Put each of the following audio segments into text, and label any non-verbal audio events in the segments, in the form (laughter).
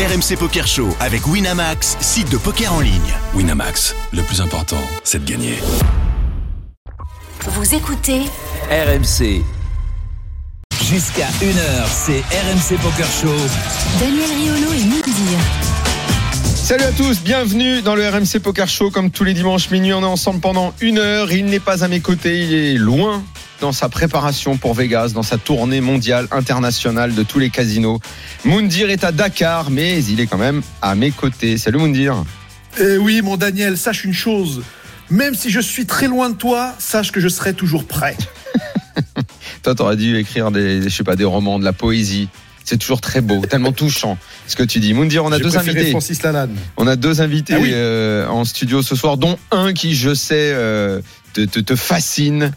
RMC Poker Show avec Winamax, site de poker en ligne. Winamax, le plus important, c'est de gagner. Vous écoutez RMC. Jusqu'à 1h, c'est RMC Poker Show. Daniel Riolo et Moundir. Salut à tous, bienvenue dans le RMC Poker Show. Comme tous les dimanches minuit, on est ensemble pendant une heure. Il n'est pas à mes côtés, il est loin dans sa préparation pour Vegas, dans sa tournée mondiale internationale de tous les casinos. Moundir est à Dakar, mais il est quand même à mes côtés. Salut Moundir. Eh oui, mon Daniel, sache une chose. Même si je suis très loin de toi, sache que je serai toujours prêt. (laughs) Toi, t'aurais dû écrire des, je sais pas, des romans, de la poésie. C'est toujours très beau, tellement touchant ce que tu dis. Moundir, on a deux invités. Francis Lalanne. On a deux invités Ah oui. euh, en studio ce soir, dont un qui, je sais, euh, te, te- te fascine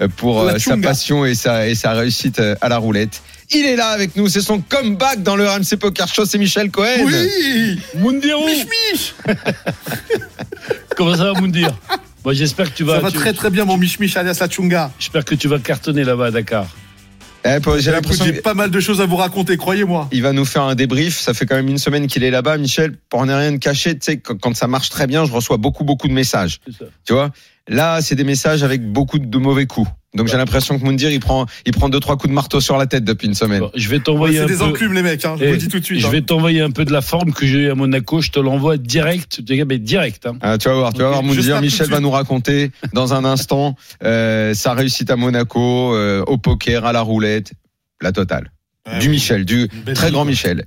euh, pour La euh, sa chunga. passion et sa, et sa réussite euh, à la roulette. Il est là avec nous, c'est son comeback dans le RMC Poker Show, c'est Michel Cohen. Oui Moundirou Mich Mich (laughs) Comment ça va Moundir? Moi j'espère que tu vas, Ça va tu- très très bien, mon Mich Mich alias la Chunga. j'espère que tu vas cartonner là-bas à Dakar. Eh, J'ai Écoute, l'impression pas mal de choses à vous raconter, croyez-moi. va nous faire un débrief. Ça fait quand même une semaine qu'il est là-bas, Michel. Pour ne rien cacher, tu sais, quand quand ça marche très bien, je reçois beaucoup, beaucoup de messages. C'est ça. Tu vois? Là, c'est des messages avec beaucoup de mauvais coups. Donc j'ai l'impression que Moundir, il prend, il prend deux, trois coups de marteau sur la tête depuis une semaine. Bon, je vais t'envoyer C'est un des peu. enclumes, les mecs, hein, je Eh, vous le dis tout de suite. Je hein. vais t'envoyer un peu de la forme que j'ai eu à Monaco. Je te l'envoie direct. Mais direct. Hein. Ah, tu vas voir, tu vas voir, Moundir. Michel va nous raconter dans un instant euh, sa réussite à Monaco, euh, au poker, à la roulette, la totale. Ouais, du Michel, du très grand Michel.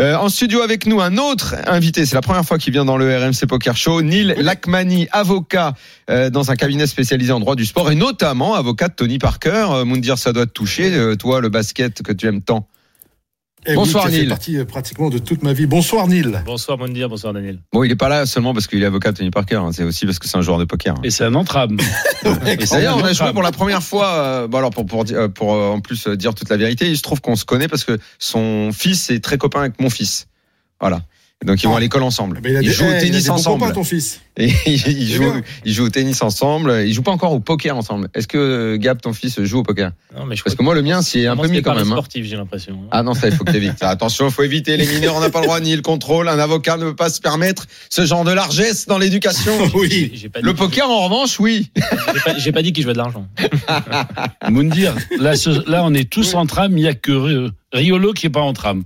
Euh, en studio avec nous, un autre invité. C'est la première fois qu'il vient dans le RMC Poker Show. Neil Lacmani, avocat euh, dans un cabinet spécialisé en droit du sport et notamment avocat de Tony Parker. Euh, Moundir, ça doit te toucher, euh, toi, le basket que tu aimes tant. Eh oui, Bonsoir, fait Neil. partie euh, pratiquement de toute ma vie. Bonsoir, Neil. Bonsoir Moundir, bonsoir Daniel. Bon, il est pas là seulement parce qu'il est avocat de Tony Parker. hein. C'est aussi parce que c'est un joueur de poker. hein. Et c'est un entrame. (laughs) Et d'ailleurs, on a joué pour la première fois. euh, bon alors pour pour euh, pour euh, en plus euh, dire toute la vérité, il se trouve qu'on se connaît parce que son fils est très copain avec mon fils. Voilà. Donc ils vont Ah. à l'école ensemble. Mais il a ils des, jouent eh, au il a tennis des bons ensemble. copains, ton fils. (laughs) Et ils, C'est jouent bien. ils jouent au tennis ensemble. Ils jouent pas encore au poker ensemble. Est-ce que euh, Gab, ton fils, joue au poker? Non, mais je Parce crois que moi le mien, c'est un peu mieux quand même. hein. sportifs, j'ai l'impression. hein. Ah non, ça il faut que t'évites. (laughs) Attention, il faut éviter les mineurs. On n'a pas le droit ni le contrôle. Un avocat ne peut pas se permettre ce genre de largesse dans l'éducation. (laughs) Oui. J'ai pas Le poker, en revanche, oui. J'ai pas, j'ai pas dit qu'il jouait de l'argent. Moundir, là, ce- là on est tous en trame. Il n'y a que Riolo qui est pas en trame.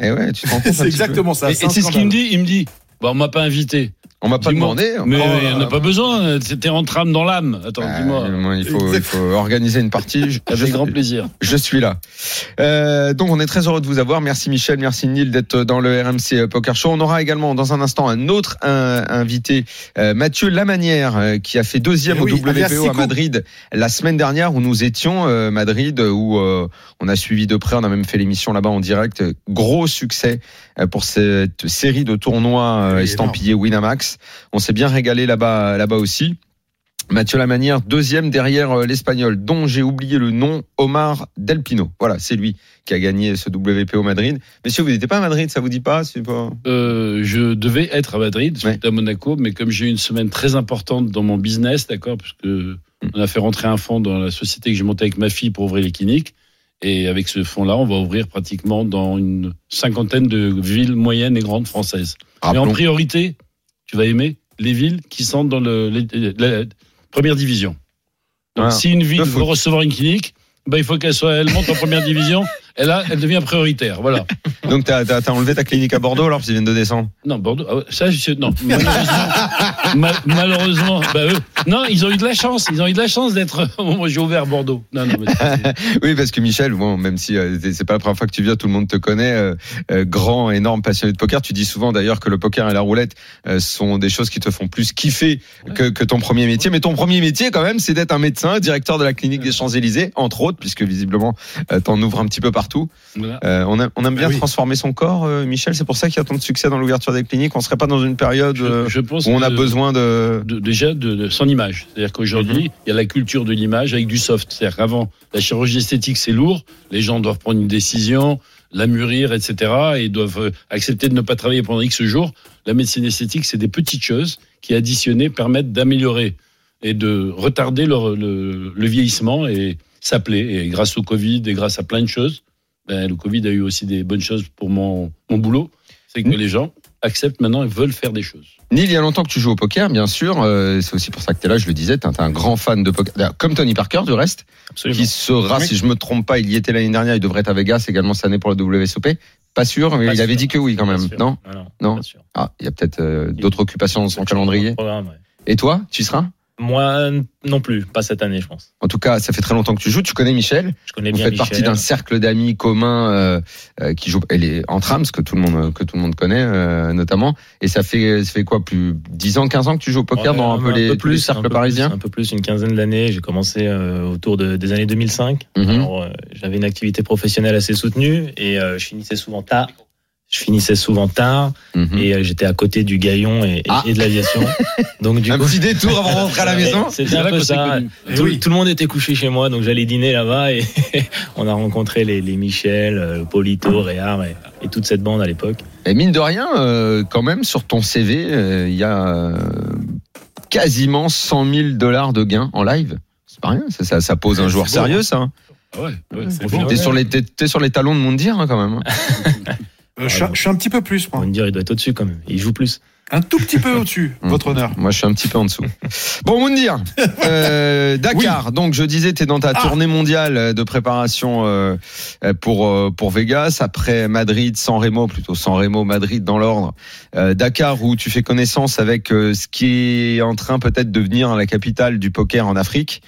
Eh ouais, tu te rends compte. C'est exactement ça. et c'est et ce qu'il me dit. Il me dit. Bon, on m'a pas invité. On m'a pas demandé. Mais Oh, il n'y en a pas besoin. C'était en trame dans l'âme. Attends, Ah, dis-moi. moi, il, faut, il faut (laughs) organiser une partie. Je, Avec je- grand plaisir. je suis là. Euh, donc on est très heureux de vous avoir. Merci Michel, merci Neil d'être dans le RMC Poker Show. On aura également dans un instant un autre un- invité, euh, Mathieu Lamanière, euh, qui a fait deuxième Eh oui, au WPO à. Madrid la semaine dernière où nous étions euh, Madrid où euh, on a suivi de près, on a même fait l'émission là-bas en direct. Gros succès euh, pour cette série de tournois Oui, estampillés Winamax. On s'est bien régalé là-bas là-bas aussi. Mathieu Lamanière, deuxième derrière euh, l'Espagnol, dont j'ai oublié le nom, Omar Del Pino. Voilà, c'est lui qui a gagné ce WPO Madrid. Messieurs, vous n'étiez pas à Madrid, ça vous dit pas, pas... Euh, je devais être à Madrid, Ouais. à Monaco, mais comme j'ai eu une semaine très importante dans mon business, d'accord, parce que on a fait rentrer un fonds dans la société que j'ai montée avec ma fille pour ouvrir les cliniques, et avec ce fonds-là, on va ouvrir pratiquement dans une cinquantaine de villes moyennes et grandes françaises. Mais en priorité, tu vas aimer les villes qui sont dans le, les- la première division. Donc, Ah, si une ville le veut recevoir une clinique, ben, il faut qu'elle soit, elle monte en première division, (laughs) et là, elle devient prioritaire. Voilà. (laughs) Donc t'as as, enlevé ta clinique à Bordeaux alors qu'ils viennent de descendre. Non, Bordeaux, ah ouais, ça, je, non, malheureusement, ma- malheureusement, bah, eux, non, ils ont eu de la chance, ils ont eu de la chance d'être, (laughs) moi, j'ai ouvert Bordeaux. Non, non, mais c'est- (laughs) Oui, parce que Michel, bon, même si euh, c'est- c'est pas la première fois que tu viens, tout le monde te connaît, euh, euh, grand, énorme passionné de poker. Tu dis souvent d'ailleurs que le poker et la roulette euh, sont des choses qui te font plus kiffer que, que ton premier métier. Mais ton premier métier, quand même, c'est d'être un médecin, directeur de la clinique des Champs-Élysées, entre autres, puisque visiblement, euh, t'en ouvres un petit peu partout. voilà. Euh, on, aime, on aime bien oui. transformer son corps, euh, Michel. C'est pour ça qu'il y a tant de succès dans l'ouverture des cliniques. On serait pas dans une période euh, Je, je pense où on a besoin de. de- déjà de, de son image. C'est-à-dire qu'aujourd'hui, il y a la culture de l'image avec du soft. C'est-à-dire qu'avant, la chirurgie esthétique, c'est lourd. Les gens doivent prendre une décision, la mûrir, etc. Et doivent accepter de ne pas travailler pendant X jours. La médecine esthétique, c'est des petites choses qui, additionnées, permettent d'améliorer et de retarder le, le- le vieillissement et s'appeler. Et grâce au Covid et grâce à plein de choses, ben, le Covid a eu aussi des bonnes choses pour mon, mon boulot. C'est que les gens acceptent maintenant et veulent faire des choses. Neil, il y a longtemps que tu joues au poker, bien sûr. euh, c'est aussi pour ça que tu es là, je le disais. Tu es un grand fan de poker. Comme Tony Parker, du reste, Absolument. qui sera, si je me trompe pas, il y était l'année dernière, il devrait être à Vegas également cette année pour le WSOP. Pas sûr, mais Pas il avait dit que oui quand même. Non Ah non, Non. pas sûr. Ah, il y a peut-être euh, d'autres occupations dans son calendrier. Ouais. Et toi, tu seras? Moi, non plus, pas cette année, je pense. En tout cas, ça fait très longtemps que tu joues. Tu connais Michel. Je connais Vous bien faites Michel. partie d'un cercle d'amis communs euh, euh, qui joue. Elle est en trams que tout le monde que tout le monde connaît euh, notamment. Et ça fait ça fait quoi plus 10 ans, 15 ans que tu joues au poker? Ouais, dans un, peu les, plus, cercles un peu parisiens. un peu plus, une quinzaine d'années. J'ai commencé autour de, des années 2005. Mhm. Alors, euh, j'avais une activité professionnelle assez soutenue et je finissais souvent tard. Je finissais souvent tard Mhm. et euh, j'étais à côté du gaillon et, Ah. et de l'aviation. Donc du un coup, petit détour avant de rentrer à la maison. C'était un peu ça. Tout, tout le monde était couché chez moi, donc j'allais dîner là-bas et (laughs) on a rencontré les, les Michel, euh, Polito, Réard et, et toute cette bande à l'époque. Et mine de rien, euh, quand même, sur ton CV, euh, il y a euh, quasiment 100 000 dollars de gains en live. C'est pas rien. Ça, ça, ça pose un joueur beau, sérieux, hein. ça. hein. Ah ouais, ouais, c'est T'es bon. T'es sur les t'es- t'es sur les talons de Moundir hein, quand même. (laughs) Euh, je, suis- je suis un petit peu plus, On moi. va me dire, il doit être au-dessus quand même. Il joue plus. Un tout petit peu (laughs) au-dessus, Mm. votre honneur. Moi, je suis un petit peu en dessous. Bon, Moundir, (laughs) euh, Dakar. Donc, je disais, t'es dans ta Ah. tournée mondiale de préparation euh, pour euh, pour Vegas. Après Madrid, San Remo, plutôt San Remo, Madrid dans l'ordre. Euh, Dakar, où tu fais connaissance avec euh, ce qui est en train peut-être de devenir la capitale du poker en Afrique.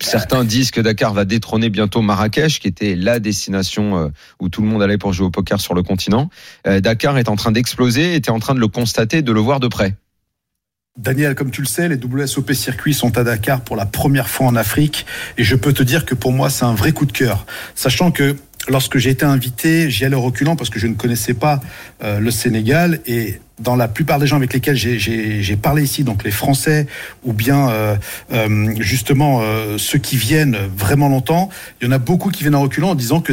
Certains disent que Dakar va détrôner bientôt Marrakech, qui était la destination euh, où tout le monde allait pour jouer au poker sur le continent. Euh, Dakar est en train d'exploser es en train de le constater, de le voir de près. Daniel, comme tu le sais, les WSOP circuits sont à Dakar pour la première fois en Afrique et je peux te dire que pour moi c'est un vrai coup de cœur, sachant que lorsque j'ai été invité, j'y allais reculant parce que je ne connaissais pas euh, le Sénégal et dans la plupart des gens avec lesquels j'ai- parlé ici, donc les Français ou bien euh, euh, justement euh, ceux qui viennent vraiment longtemps, il y en a beaucoup qui viennent en reculant en disant que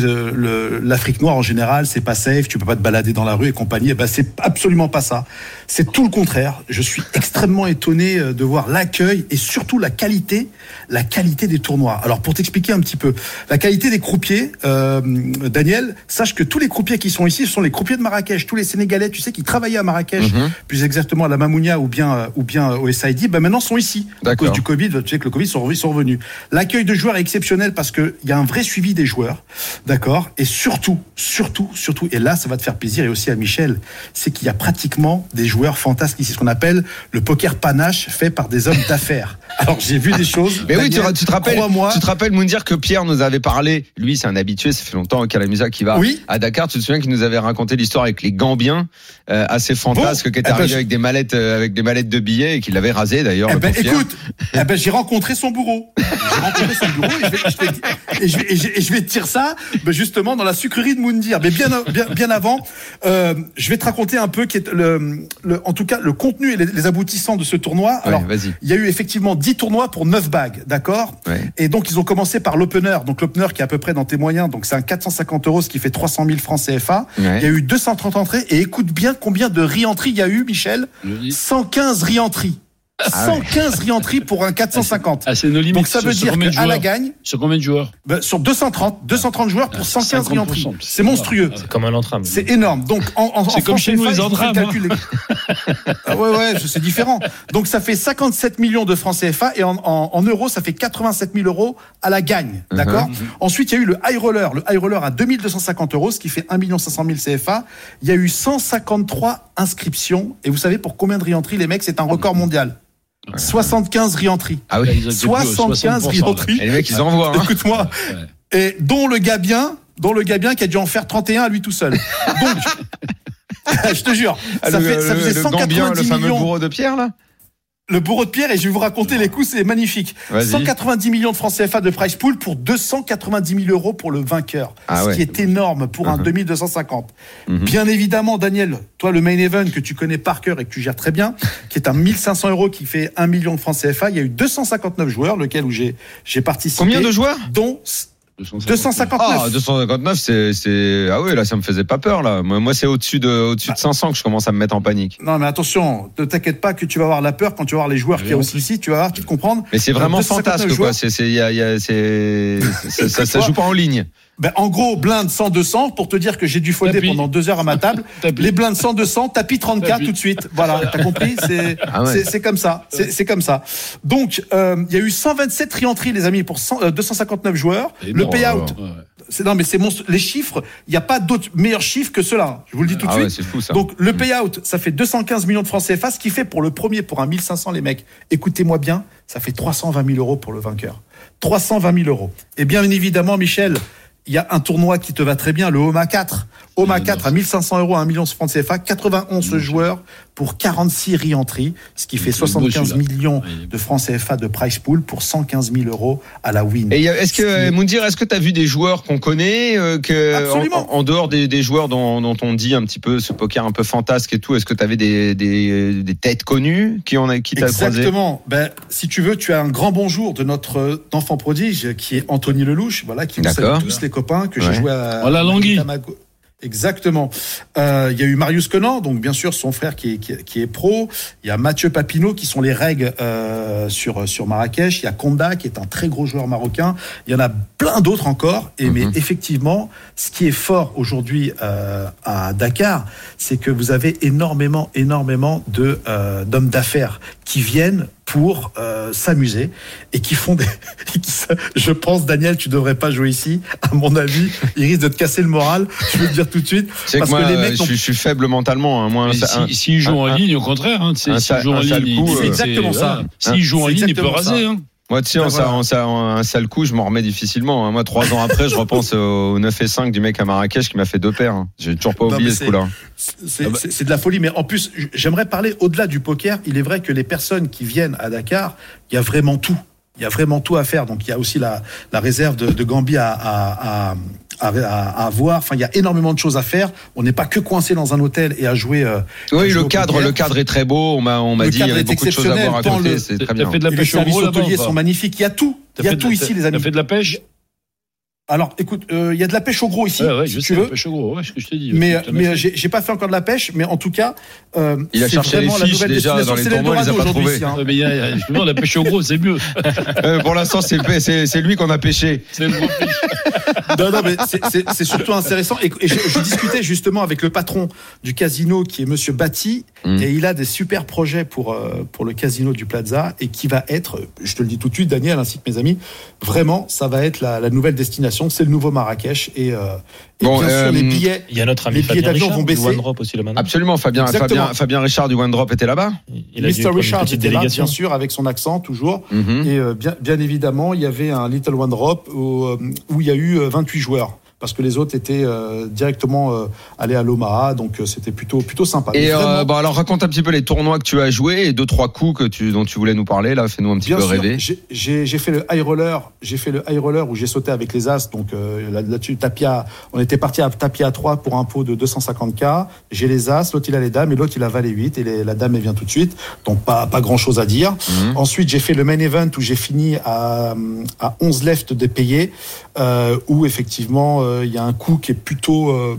l'Afrique noire en général c'est pas safe, tu peux pas te balader dans la rue et compagnie. Eh ben c'est absolument pas ça. C'est tout le contraire. Je suis extrêmement étonné de voir l'accueil et surtout la qualité, la qualité des tournois. Alors pour t'expliquer un petit peu, la qualité des croupiers, Daniel, sache que tous les croupiers qui sont ici, ce sont les croupiers de Marrakech, tous les Sénégalais, tu sais, qui travaillaient à Marrakech, Mhm. plus exactement à la Mamounia ou bien euh, ou bien euh, au SID, ben maintenant sont ici à cause du Covid. Tu sais que le Covid sont, revenus-. L'accueil de joueurs est exceptionnel parce que il y a un vrai suivi des joueurs, d'accord? Et surtout, surtout, surtout, et là ça va te faire plaisir et aussi à Michel, c'est qu'il y a pratiquement des joueurs fantasques ici, ce qu'on appelle le poker panache fait par des hommes d'affaires. (laughs) Alors j'ai vu des choses. Mais oui, tu, te rappelles, tu te rappelles Moundir que Pierre nous avait parlé. Lui, c'est un habitué, ça fait longtemps qu'à la Musa qui va Oui. à Dakar. Tu te souviens qu'il nous avait raconté l'histoire avec les Gambiens, euh, assez fantasque, Bon, qui était eh ben, arrivé avec des mallettes, euh, avec des mallettes de billets et qu'il l'avait rasé d'ailleurs. Eh ben, écoute, eh ben, j'ai rencontré son bourreau. J'ai rencontré son bourreau et je vais, et je vais- dire ça justement dans la sucrerie de Moundir. Mais bien, bien, bien avant, euh, je vais te raconter un peu qui est le, en tout cas le contenu et les, aboutissants de ce tournoi. Alors, il y a eu effectivement 10 tournois pour 9 bagues, d'accord? Et donc ils ont commencé par l'opener. Donc l'opener qui est à peu près dans tes moyens, donc c'est un 450 euros, ce qui fait 300 000 francs CFA. Il y a eu 230 entrées et écoute bien combien de il y a eu, Michel Je dis, 115 re-entries. Ah ouais. 115 re-entries pour un 450. Ah, c'est nos limites. Donc ça veut dire combien de qu'à la joueurs gagne, Sur combien de joueurs ben, sur 230, 230 joueurs pour 115 re-entries. 50%. C'est monstrueux. C'est comme un entrame. C'est énorme. Donc en, en, C'est en comme francs chez nous, les entrames, (laughs) ah ouais ouais, c'est différent. Donc ça fait 57 millions de francs CFA et en, en, en euros ça fait 87 000 euros à la gagne, Mhm. d'accord. Ensuite il y a eu le high roller, le high roller à 2250 euros, ce qui fait 1 500 000 CFA. Il y a eu 153 inscriptions et vous savez pour combien de re-entries les mecs c'est un record mondial. 75 re-entries. Ah oui. ils ont été plus haut, 75 60%, là. re-entries. Et les mecs, ils envoient. Hein. Écoute-moi. Ouais. Et dont le gars bien, dont le gars bien qui a dû en faire 31 à lui tout seul. Donc, (laughs) (laughs) je te jure, Ah, ça, le, fait, ça le- faisait le Gambien, 190 le fameux millions. bourreau de Pierre là? Le bourreau de pierre, et je vais vous raconter les coups, c'est magnifique. Vas-y. 190 millions de francs CFA de price pool pour 290 000 euros pour le vainqueur. Ah ce ouais. qui est énorme pour un Mhm. 2250. Mhm. Bien évidemment, Daniel, toi, le main event que tu connais par cœur et que tu gères très bien, qui est un 1500 euros qui fait 1 million de francs CFA, il y a eu 259 joueurs, lequel où j'ai, j'ai participé. Combien de joueurs? Dont 250. 259. Ah, 259, c'est, c'est, ah oui, là, ça me faisait pas peur, là. Moi, moi, c'est au-dessus de, au-dessus de 500 que je commence à me mettre en panique. Non, mais attention, ne t'inquiète pas que tu vas avoir la peur quand tu vas voir les joueurs qu'il y a aussi ici, tu vas voir, tu te comprendre. Mais c'est vraiment 259 fantasque, quoi. C'est, c'est, y a, y a, c'est, c'est- ça, ça joue pas en ligne. Ben, en gros, blinde 100, 200, pour te dire que j'ai dû folder Tapis. pendant deux heures à ma (laughs) table. Les blindes 100, 200, tapis 34 Tapis. tout de suite. Voilà, (laughs) t'as compris? C'est Ah ouais. c'est- c'est comme ça. C'est c'est comme ça. Donc, euh, il y a eu 127 re-entries, les amis, pour 100, euh, 259 joueurs. Le non, payout, ouais. c'est non mais c'est monstre. Les chiffres, il n'y a pas d'autres meilleurs chiffres que ceux-là. Je vous le dis tout de Ah ouais, suite. c'est fou ça. Donc le payout, ça fait 215 millions de francs CFA, ce qui fait pour le premier, pour un 1500 les mecs, écoutez-moi bien, ça fait 320 000 euros pour le vainqueur. 320 000 euros. Et bien évidemment, Michel, il y a un tournoi qui te va très bien, le OMA 4. OMA Mmh, 4 à 1500 euros, 1 million de francs CFA, 91 joueurs pour 46 re-entries, ce qui fait C'est beau, 75 celui-là. millions de francs CFA de price pool pour 115 000 euros à la win. Est-ce que, Moundir, est-ce que tu as vu des joueurs qu'on connaît, euh, que, Absolument. en, en dehors des, des joueurs dont, dont on dit un petit peu ce poker un peu fantasque et tout, est-ce que tu avais des, des, des têtes connues qui, en a, qui t'a croisé Exactement. Ben, si tu veux, tu as un grand bonjour de notre euh, enfant prodige qui est Anthony Lelouch, voilà, qui nous salue tous les copains que Ouais. j'ai joué à. Voilà, à Exactement. Euh, Il y a eu Marius Conan, donc bien sûr son frère qui est, qui est, qui est pro. Il y a Mathieu Papineau qui sont les règles euh, sur sur Marrakech. Il y a Konda qui est un très gros joueur marocain. Il y en a plein d'autres encore. Et mais Mhm. effectivement, ce qui est fort aujourd'hui euh, à Dakar, c'est que vous avez énormément, énormément de euh, d'hommes d'affaires qui viennent pour euh, s'amuser et qui font des. (laughs) je pense, Daniel, tu devrais pas jouer ici. À mon avis, il risque de te casser le moral. Je veux te dire tout de suite? Que Parce moi, que les euh, mecs je, je suis faible mentalement. hein. Moi, un- si- S'il joue un- en ligne, au contraire, hein, c'est- un s'il sale- joue en ligne, c'est- exactement ça. voilà. S'il joue en ligne, il peut raser. hein. Moi, tu sais, Ben en, voilà. un sale coup, je m'en remets difficilement. hein. Moi, trois ans après, je (laughs) repense au 9 et 5 du mec à Marrakech qui m'a fait deux paires. hein. J'ai toujours pas oublié ce coup-là. C'est Ah bah- c'est- de la folie, mais en plus, j'aimerais parler au-delà du poker. Il est vrai que les personnes qui viennent à Dakar, il y a vraiment tout. Il y a vraiment tout à faire. Donc, il y a aussi la, la réserve de, de Gambie à, à, à, à, à- à voir. Enfin, il y a énormément de choses à faire. On n'est pas que coincé dans un hôtel et à jouer. euh, à Oui, jouer le cadre, poker. le cadre est très beau. On m'a, on m'a dit, il y avait beaucoup de choses à voir à côté. C'est très bien. fait de la Et les services hôteliers sont magnifiques. Il y a tout. Il y a tout ici, les amis. Fait de la pêche Alors, écoute, euh, il y a de la pêche au gros ici, Ouais, ouais, si je tu sais, veux. la pêche au gros, ouais, ce que je t'ai dit. Mais, mais j'ai pas fait encore de la pêche, mais en tout cas, euh, Il a c'est cherché les la fiches nouvelle déjà destination. dans les C'est tournois, il les a pas trouvées. ici, hein. Mais y a- il y a- justement, la pêche au gros, c'est mieux. (laughs) Euh, pour l'instant, c'est, lui qu'on a pêché. C'est le. (laughs) Non, non, mais c'est- surtout intéressant. Et, et je, je discutais justement avec le patron du casino, qui est Monsieur Batty, Mm. et il a des super projets pour euh, pour le casino du Plaza, et qui va être, je te le dis tout de suite, Daniel, ainsi que mes amis, vraiment, ça va être la, la nouvelle destination. C'est le nouveau Marrakech, et, euh, et Bon, bien euh, sûr les billets. Il y a notre ami Les billets Fabien d'avion Richard, vont du baisser. One Drop aussi le. Absolument, Fabien. Fabien, Fabien Richard du One Drop était là-bas. Il a dû Mr. Richard était là, bien sûr, avec son accent toujours. Mhm. Et euh, bien, bien évidemment, il y avait un Little One Drop où, euh, où il y a eu euh, 28 joueurs. Parce que les autres étaient euh, directement euh, allés à l'Omaha, donc euh, c'était plutôt plutôt sympa. Et vraiment, bon, alors raconte un petit peu les tournois que tu as joués et deux trois coups que tu dont tu voulais nous parler là. Fais-nous un petit bien peu sûr, rêver. j'ai- fait le high roller, j'ai fait le high roller où j'ai sauté avec les as, donc là- là-dessus tapis à, on était parti à tapis à 3 pour un pot de 250k. J'ai les as, l'autre il a les dames et l'autre il a valet 8 et les- la dame elle vient tout de suite, donc pas pas grand chose à dire. Mhm. Ensuite, j'ai fait le main event où j'ai fini à, à 11 left de payer, euh, où effectivement, euh, il y a un coup qui est plutôt... euh,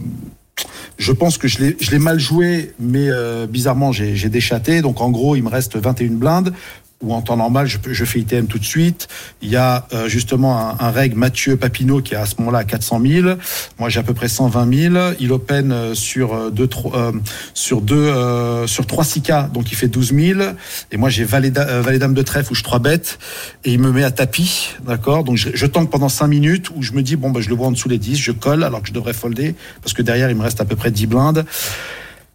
je pense que je l'ai mal joué, mais euh, bizarrement, j'ai j'ai déchaté. Donc, en gros, il me reste 21 blindes. Ou en temps normal, je, je fais ITM tout de suite. Il y a euh, justement un, un règle Mathieu Papineau qui est à ce moment-là à 400 000. Moi, j'ai à peu près 120 000. Il open euh, sur euh, deux, tro- euh, sur deux, euh, sur 3 6K, donc il fait 12 000. Et moi, j'ai valet, euh, dame de trèfle où je 3 bêtes et il me met à tapis, d'accord? Donc je, je tank pendant 5 minutes où je me dis bon bah je le vois en dessous les 10, je colle alors que je devrais folder parce que derrière il me reste à peu près 10 blindes.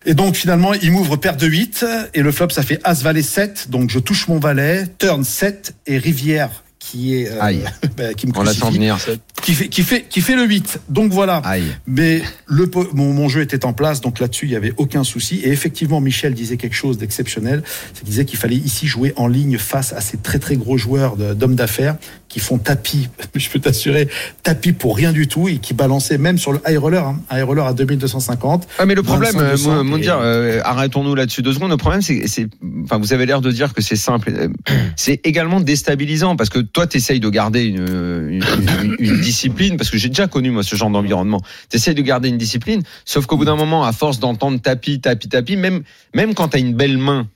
Et donc finalement, il m'ouvre paire de 8 et le flop ça fait As valet 7, donc je touche mon valet, turn 7 et rivière qui est euh, Aïe. (laughs) bah, qui me On crucifie, venir. qui fait qui fait qui fait le 8. Donc voilà. Aïe. Mais le, mon, mon jeu était en place, donc là-dessus, il n'y avait aucun souci. Et effectivement, Michel disait quelque chose d'exceptionnel. C'est qu'il disait qu'il fallait ici jouer en ligne face à ces très très gros joueurs d'hommes d'affaires qui font tapis, (laughs) je peux t'assurer, tapis pour rien du tout et qui balançaient même sur le high roller, hein, high roller à 2250. Ah mais le problème, 25, 200, euh, mon et- dire, euh, arrêtons-nous là-dessus deux secondes. Le problème, c'est, enfin, vous avez l'air de dire que c'est simple. Euh, C'est également déstabilisant parce que toi, t'essayes de garder une, une, une- une discipline parce que j'ai déjà connu moi ce genre d'environnement. T'essayes de garder une discipline, sauf qu'au bout d'un moment, à force d'entendre tapis, tapis, tapis, même même quand t'as une belle main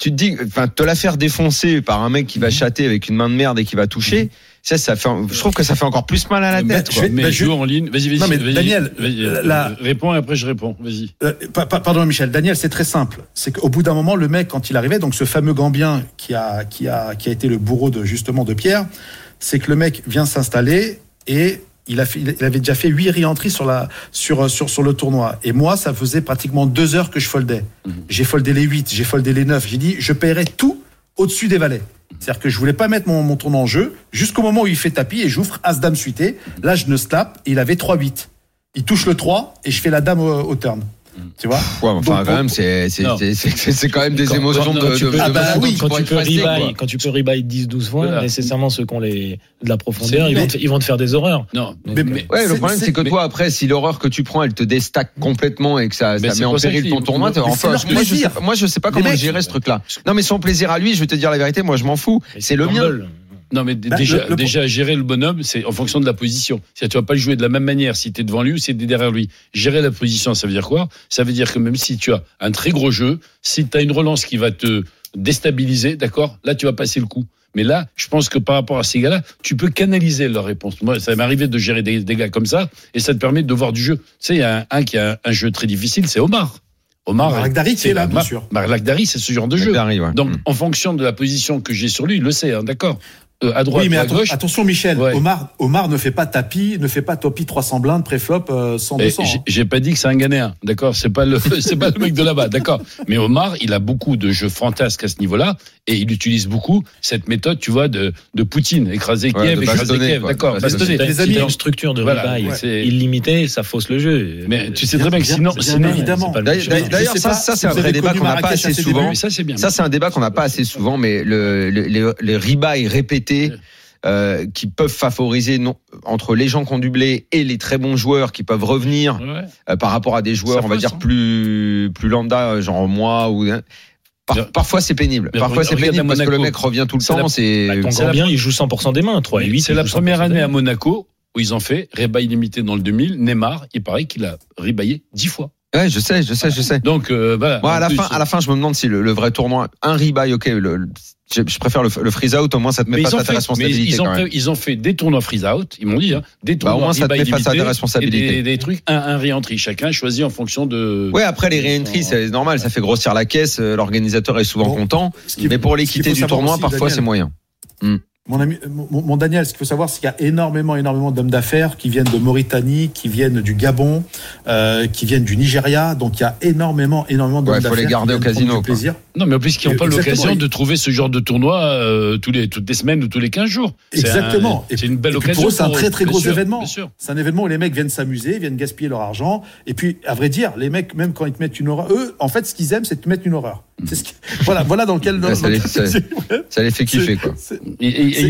tu te dis, enfin, te la faire défoncer par un mec qui Mhm. va chatter avec une main de merde et qui va toucher, ça, ça fait, je trouve que ça fait encore plus mal à la tête. quoi. je vais- Mais bah, je- joue en ligne. Vas-y, vas-y. Non, mais vas-y, Daniel, vas-y, euh, la- réponds et après je réponds. Vas-y. Euh, pa- pa- pardon Michel, Daniel, c'est très simple. C'est qu'au bout d'un moment, le mec, quand il arrivait, donc ce fameux Gambien qui a, qui a, qui a été le bourreau de justement de Pierre, c'est que le mec vient s'installer et il, a fait, il avait déjà fait huit réentrées sur, la, sur, sur, sur le tournoi. Et moi, ça faisait pratiquement deux heures que je foldais. J'ai foldé les 8, j'ai foldé les 9. J'ai dit, je paierai tout au-dessus des valets. C'est-à-dire que je voulais pas mettre mon, mon tournoi en jeu jusqu'au moment où il fait tapis et j'ouvre As-Dame suité. Là, je ne slappe et il avait 3-8. Il touche le 3 et je fais la dame au, au turn. Tu vois Ouais, enfin, Donc, quand même, c'est, c'est, Non. c'est, c'est- c'est quand même des Quand- émotions quand- de, tu de- peux- de- Ah bah de- oui, de- quand tu peux passer, rebuy, quand tu peux rebuy 10 12 fois, Voilà. nécessairement ceux qui ont les de la profondeur, ils vont, te, ils vont te faire des horreurs. Non, Mais- mais, Ouais, le problème, c'est- c'est que mais- toi, après, si l'horreur que tu prends, elle te déstack complètement et que ça, ça met en péril ton tournoi, enfin, moi, je sais, moi, je sais pas comment gérer ce truc-là. Non, mais son plaisir à lui, je vais te dire la vérité, moi, je m'en fous. C'est le mien. Non, mais Bah, déjà, le- le- déjà, gérer le bonhomme, c'est en fonction de la position. C'est-à-dire, tu vas pas le jouer de la même manière si tu es devant lui ou si tu es derrière lui. Gérer la position, ça veut dire quoi? Ça veut dire que même si tu as un très gros jeu, si tu as une relance qui va te déstabiliser, d'accord? Là, tu vas passer le coup. Mais là, je pense que par rapport à ces gars-là, tu peux canaliser leur réponse. Moi, ça m'est arrivé de gérer des, des gars comme ça, et ça te permet de voir du jeu. Tu sais, il y a un, un qui a un, un jeu très difficile, c'est Omar. Omar, Marc Darid, qui c'est est là, bien sûr. Marc Lagdari, c'est ce genre de jeu. Ouais. Donc, Mm. en fonction de la position que j'ai sur lui, il le sait, hein, d'accord? Euh, À droite Oui, mais à gauche. attention, Michel. Ouais. Omar, Omar ne fait pas tapis, ne fait pas topi 300 blindes, préflop euh, 100 Eh, 200. j'ai- hein. J'ai pas dit que c'est un Ghanéen, d'accord? C'est pas le, (laughs) c'est pas le mec de là-bas, d'accord Mais Omar, il a beaucoup de jeux fantasques à ce niveau-là, et il utilise beaucoup cette méthode, tu vois, de, de Poutine, écraser Ouais, Kiev, écraser Kiev, d'accord Bastonner. Les amis, une structure de voilà, rebuy ouais, c'est- illimitée, ça fausse le jeu. Mais tu sais très bien que sinon, bien sinon évidemment. c'est pas le D'ailleurs, ça, ça, c'est un vrai débat qu'on n'a pas assez souvent. ça c'est bien. Ça, c'est un débat qu'on n'a pas assez souvent, mais le, le- les, les rebuys euh, qui peuvent favoriser non, entre les gens qui ont du blé et les très bons joueurs qui peuvent revenir Ouais. euh, par rapport à des joueurs, Ça on va dire hein. plus plus lambda, euh, genre moi ou hein. Par- parfois c'est pénible. mais Parfois c'est pénible parce que le Monaco. mec revient tout le temps. C'est Bah, Gambien, il joue 100% des mains, 3 et 8. C'est la première année à Monaco où ils ont fait rebuy limité dans le 2000. Neymar, il paraît qu'il a rebayé 10 fois. ouais, je sais, je sais, je sais. Donc euh, voilà. Moi, à la plus, fin, à la fin, je me demande si le, le vrai tournoi, un rebuy, ok, le, le- je, je préfère le, le freeze out, au moins ça te met Mais face à ta fait, responsabilité. ils, quand ont même. fait, ils ont fait des tournois freeze out, ils m'ont dit, hein, des Bah, au tournois moins, ça te met face à des responsabilités. Et des, des trucs, un, un re-entry. Chacun choisit en fonction de. Ouais, après les réentries, c'est normal, ça fait grossir la caisse, euh, l'organisateur est souvent Bon, content, Ce qui- mais pour l'équité du tournoi, aussi, parfois c'est moyen. Mon, ami, mon, mon Daniel, ce qu'il faut savoir, c'est qu'il y a énormément, énormément d'hommes d'affaires qui viennent de Mauritanie, qui viennent du Gabon, euh, qui viennent du Nigeria. Donc il y a énormément, énormément d'hommes Ouais, faut d'affaires. les garder au casino, plaisir. Non, mais en plus, qui n'ont pas l'occasion de trouver ce genre de tournoi euh, tous les, toutes les semaines ou tous les 15 jours. C'est Exactement. un- C'est une belle Et puis occasion. pour eux, c'est un très très gros sûr, événement. C'est un événement où les mecs viennent s'amuser, viennent gaspiller leur argent. Et puis, à vrai dire, les mecs, même quand ils te mettent une horreur, eux, en fait, ce qu'ils aiment, c'est te mettre une horreur. C'est ce qui- voilà, voilà dans (laughs) Ouais, ça les- dans- ça- Ça les fait kiffer, quoi. c'est- Et- et- et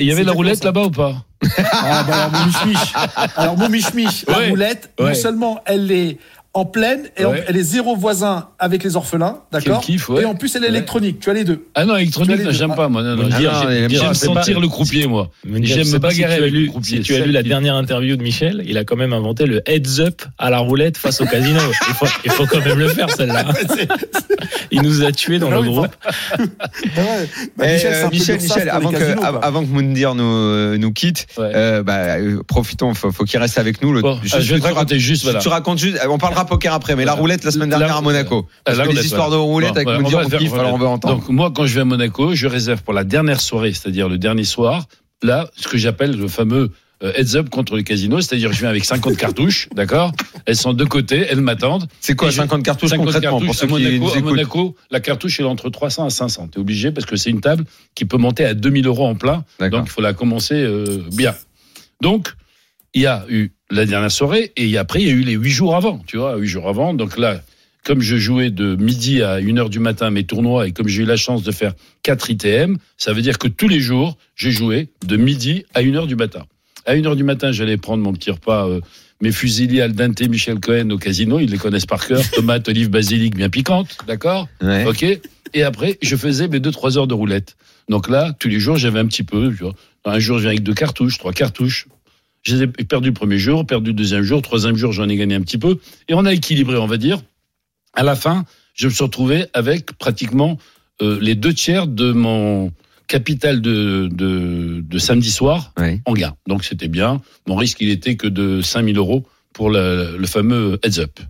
Il y, avait la roulette là-bas ou pas? (laughs) Ah, bah alors, mon miche-miche. Alors, mon miche-miche, la Ouais. roulette, non seulement elle est en pleine, et en- Ouais. elle est zéro voisin avec les orphelins, d'accord Quel kiff, ouais. Et en plus, elle est Ouais. électronique, tu as les deux. Ah non, électronique, j'aime pas, moi. Non, non, Ah, j'aime- il sentir pas- le croupier, moi. J'aime me si bagarrer tu as avec le lu, croupier. si tu as lu la dernière interview de Michel, il a quand même inventé le heads up à la roulette face au casino. (laughs) Il faut, il faut quand même le faire celle-là. (laughs) Il nous a tués dans Ah le groupe. Ah. (laughs) Bah, Eh, Michel, c'est euh, un peu Michel, avant que, avant que Moundir nous, euh, nous quitte, euh, bah, euh, profitons, faut, faut qu'il reste avec nous. Je vais te tu raconter juste. Tu racontes juste, on parlera poker après, mais la roulette la semaine dernière à Monaco. Parce la que les histoires de roulette avec voilà, Moundir, on kiffe, alors on veut entendre. Donc moi, quand je vais à Monaco, je réserve pour la dernière soirée, c'est-à-dire le dernier soir, là, ce que j'appelle le fameux euh, heads up contre le casino, c'est-à-dire je viens avec 50 (laughs) cartouches, d'accord? Elles sont de côté, elles m'attendent. C'est quoi, Et je- 50 cartouches 50 concrètement, pour cartouches ceux à qui Monaco, à Monaco, la cartouche est entre 300 à 500. T'es obligé parce que c'est une table qui peut monter à 2000 euros en plein. Donc il faut la commencer euh, bien. Donc il y a eu la dernière soirée et après il y a eu les huit jours avant. Tu vois, huit jours avant. Donc là, comme je jouais de midi à 1 heure du matin mes tournois et comme j'ai eu la chance de faire 4 ITM, ça veut dire que tous les jours j'ai joué de midi à 1 heure du matin. À 1 heure du matin, j'allais prendre mon petit repas. euh, mes fusiliers al dente Michel Cohen au casino, ils les connaissent par cœur. Tomates, (laughs) olives, basilic bien piquantes, d'accord Ouais. Ok. Et après, je faisais mes deux trois heures de roulette. Donc là, tous les jours, j'avais un petit peu. Tu vois. Un jour, je viens avec deux cartouches, trois cartouches. J'ai perdu le premier jour, perdu le deuxième jour, troisième jour, j'en ai gagné un petit peu. Et on a équilibré, on va dire. À la fin, je me suis retrouvé avec pratiquement euh, les deux tiers de mon capital de, de, de samedi soir en gain. Donc c'était bien. Mon risque, il était que de 5000 euros pour le, le fameux heads up.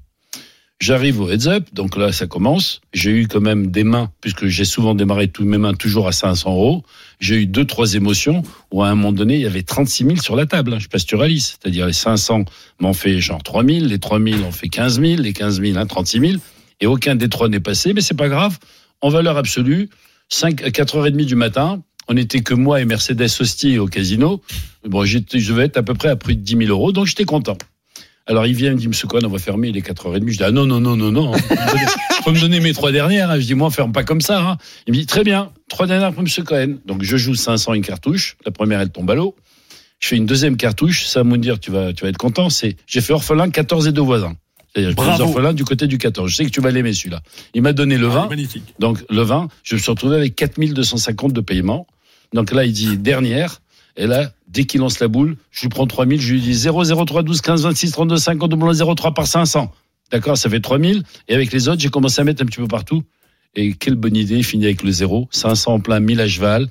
J'arrive au heads up, donc là ça commence. J'ai eu quand même des mains, puisque j'ai souvent démarré tous mes mains toujours à 500 euros. J'ai eu deux, trois émotions où à un moment donné, il y avait 36 000 sur la table. hein. Je sais pas si tu réalises. C'est-à-dire les 500 m'ont fait genre 3 000, les 3 000 ont fait 15 000, les 15 000, hein, 36 000. Et aucun des trois n'est passé, mais c'est pas grave. En valeur absolue, 5, 4h30 du matin, on n'était que moi et Mercedes Hostier au casino. Bon, je devais être à peu près à plus de 10 000 euros, donc j'étais content. Alors il vient, il me dit, Monsieur Cohen, on va fermer, il est 4h30. Je dis, ah non, non, non, non, non. Donner, faut me donner mes trois dernières. hein. Je dis, moi, on ferme pas comme ça. hein. Il me dit, très bien, trois dernières pour Monsieur Cohen. Donc je joue 500 une cartouche. La première, elle tombe à l'eau. Je fais une deuxième cartouche. Ça va me dire, tu vas, tu vas être content. C'est, j'ai fait orphelin 14 et deux voisins. C'est-à-dire, orphelin du côté du 14. Je sais que tu vas l'aimer celui-là. Il m'a donné le 20. Magnifique. Donc le 20, je me suis retrouvé avec 4250 de paiement. Donc là, il dit dernière. Et là, dès qu'il lance la boule, je lui prends 3000, je lui dis 0, 0, 3, 12, 15, 26, 32, 50, double 0, 3 par 500. D'accord, ça fait 3000. Et avec les autres, j'ai commencé à mettre un petit peu partout. Et quelle bonne idée, fini avec le 0, 500 en plein, 1000 à cheval,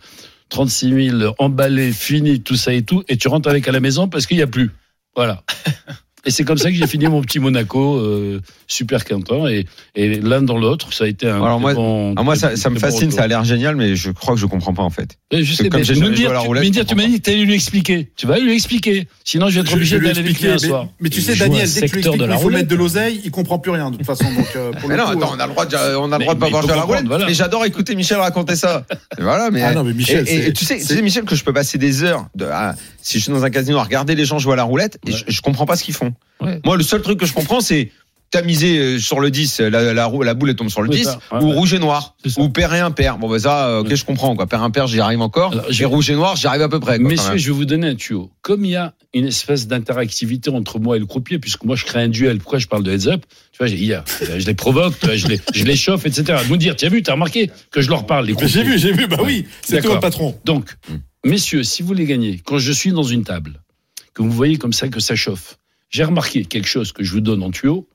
36 000 emballés, fini, tout ça et tout. Et tu rentres avec à la maison parce qu'il n'y a plus. Voilà. (laughs) Et c'est comme ça que j'ai fini mon petit Monaco, euh, super content. Et, et l'un dans l'autre, ça a été un. Alors moi- bon- Ah, moi, ça, me fascine, ça a l'air génial, mais je crois que je comprends pas en fait. Et Je sais, comme mais j'ai me dire, la tu- roulette, me dire, tu m'as dit que tu allais lui expliquer. Tu vas lui expliquer. Sinon, je vais être obligé d'aller avec lui expliquer, un mais, soir. mais tu sais, Daniel, dès que tu expliques de qu'il la faut roulette. mettre de l'oseille, il comprend plus rien de toute façon. Euh, (laughs) non, attends, on a le droit de, on a le Mais- droit de pas jouer à la roulette. Mais j'adore écouter Michel raconter ça. Et voilà, mais. Ah non, mais Michel, et, et- tu sais, tu sais, Michel, que je peux passer des heures de, à- si je suis dans un casino à regarder les gens jouer à la roulette et Ouais. je, je comprends pas ce qu'ils font. Ouais. Moi, le seul truc que je comprends, c'est t'as misé euh, sur le 10, la, la, roue- la boule elle tombe sur le C'est 10, ça, ouais, ou ouais. rouge et noir, ou pair et impair. Bon, bah ça, euh, ok, Ouais. je comprends, quoi. Pair impair, j'y arrive encore. Et rouge et noir, j'y arrive à peu près. quoi, Messieurs, je vais vous donner un tuyau. Comme il y a une espèce d'interactivité entre moi et le croupier, puisque moi je crée un duel, pourquoi je parle de heads up? Tu vois, j'ai- hier, je les provoque, je les, je les chauffe, etc. Vous dire, tu as vu, tu as remarqué que je leur parle, les J'ai vu, j'ai vu, bah oui, c'est D'accord. toi le patron. Donc, messieurs, si vous voulez gagner, quand je suis dans une table, que vous voyez comme ça que ça chauffe, j'ai remarqué quelque chose que je vous donne en tuyau,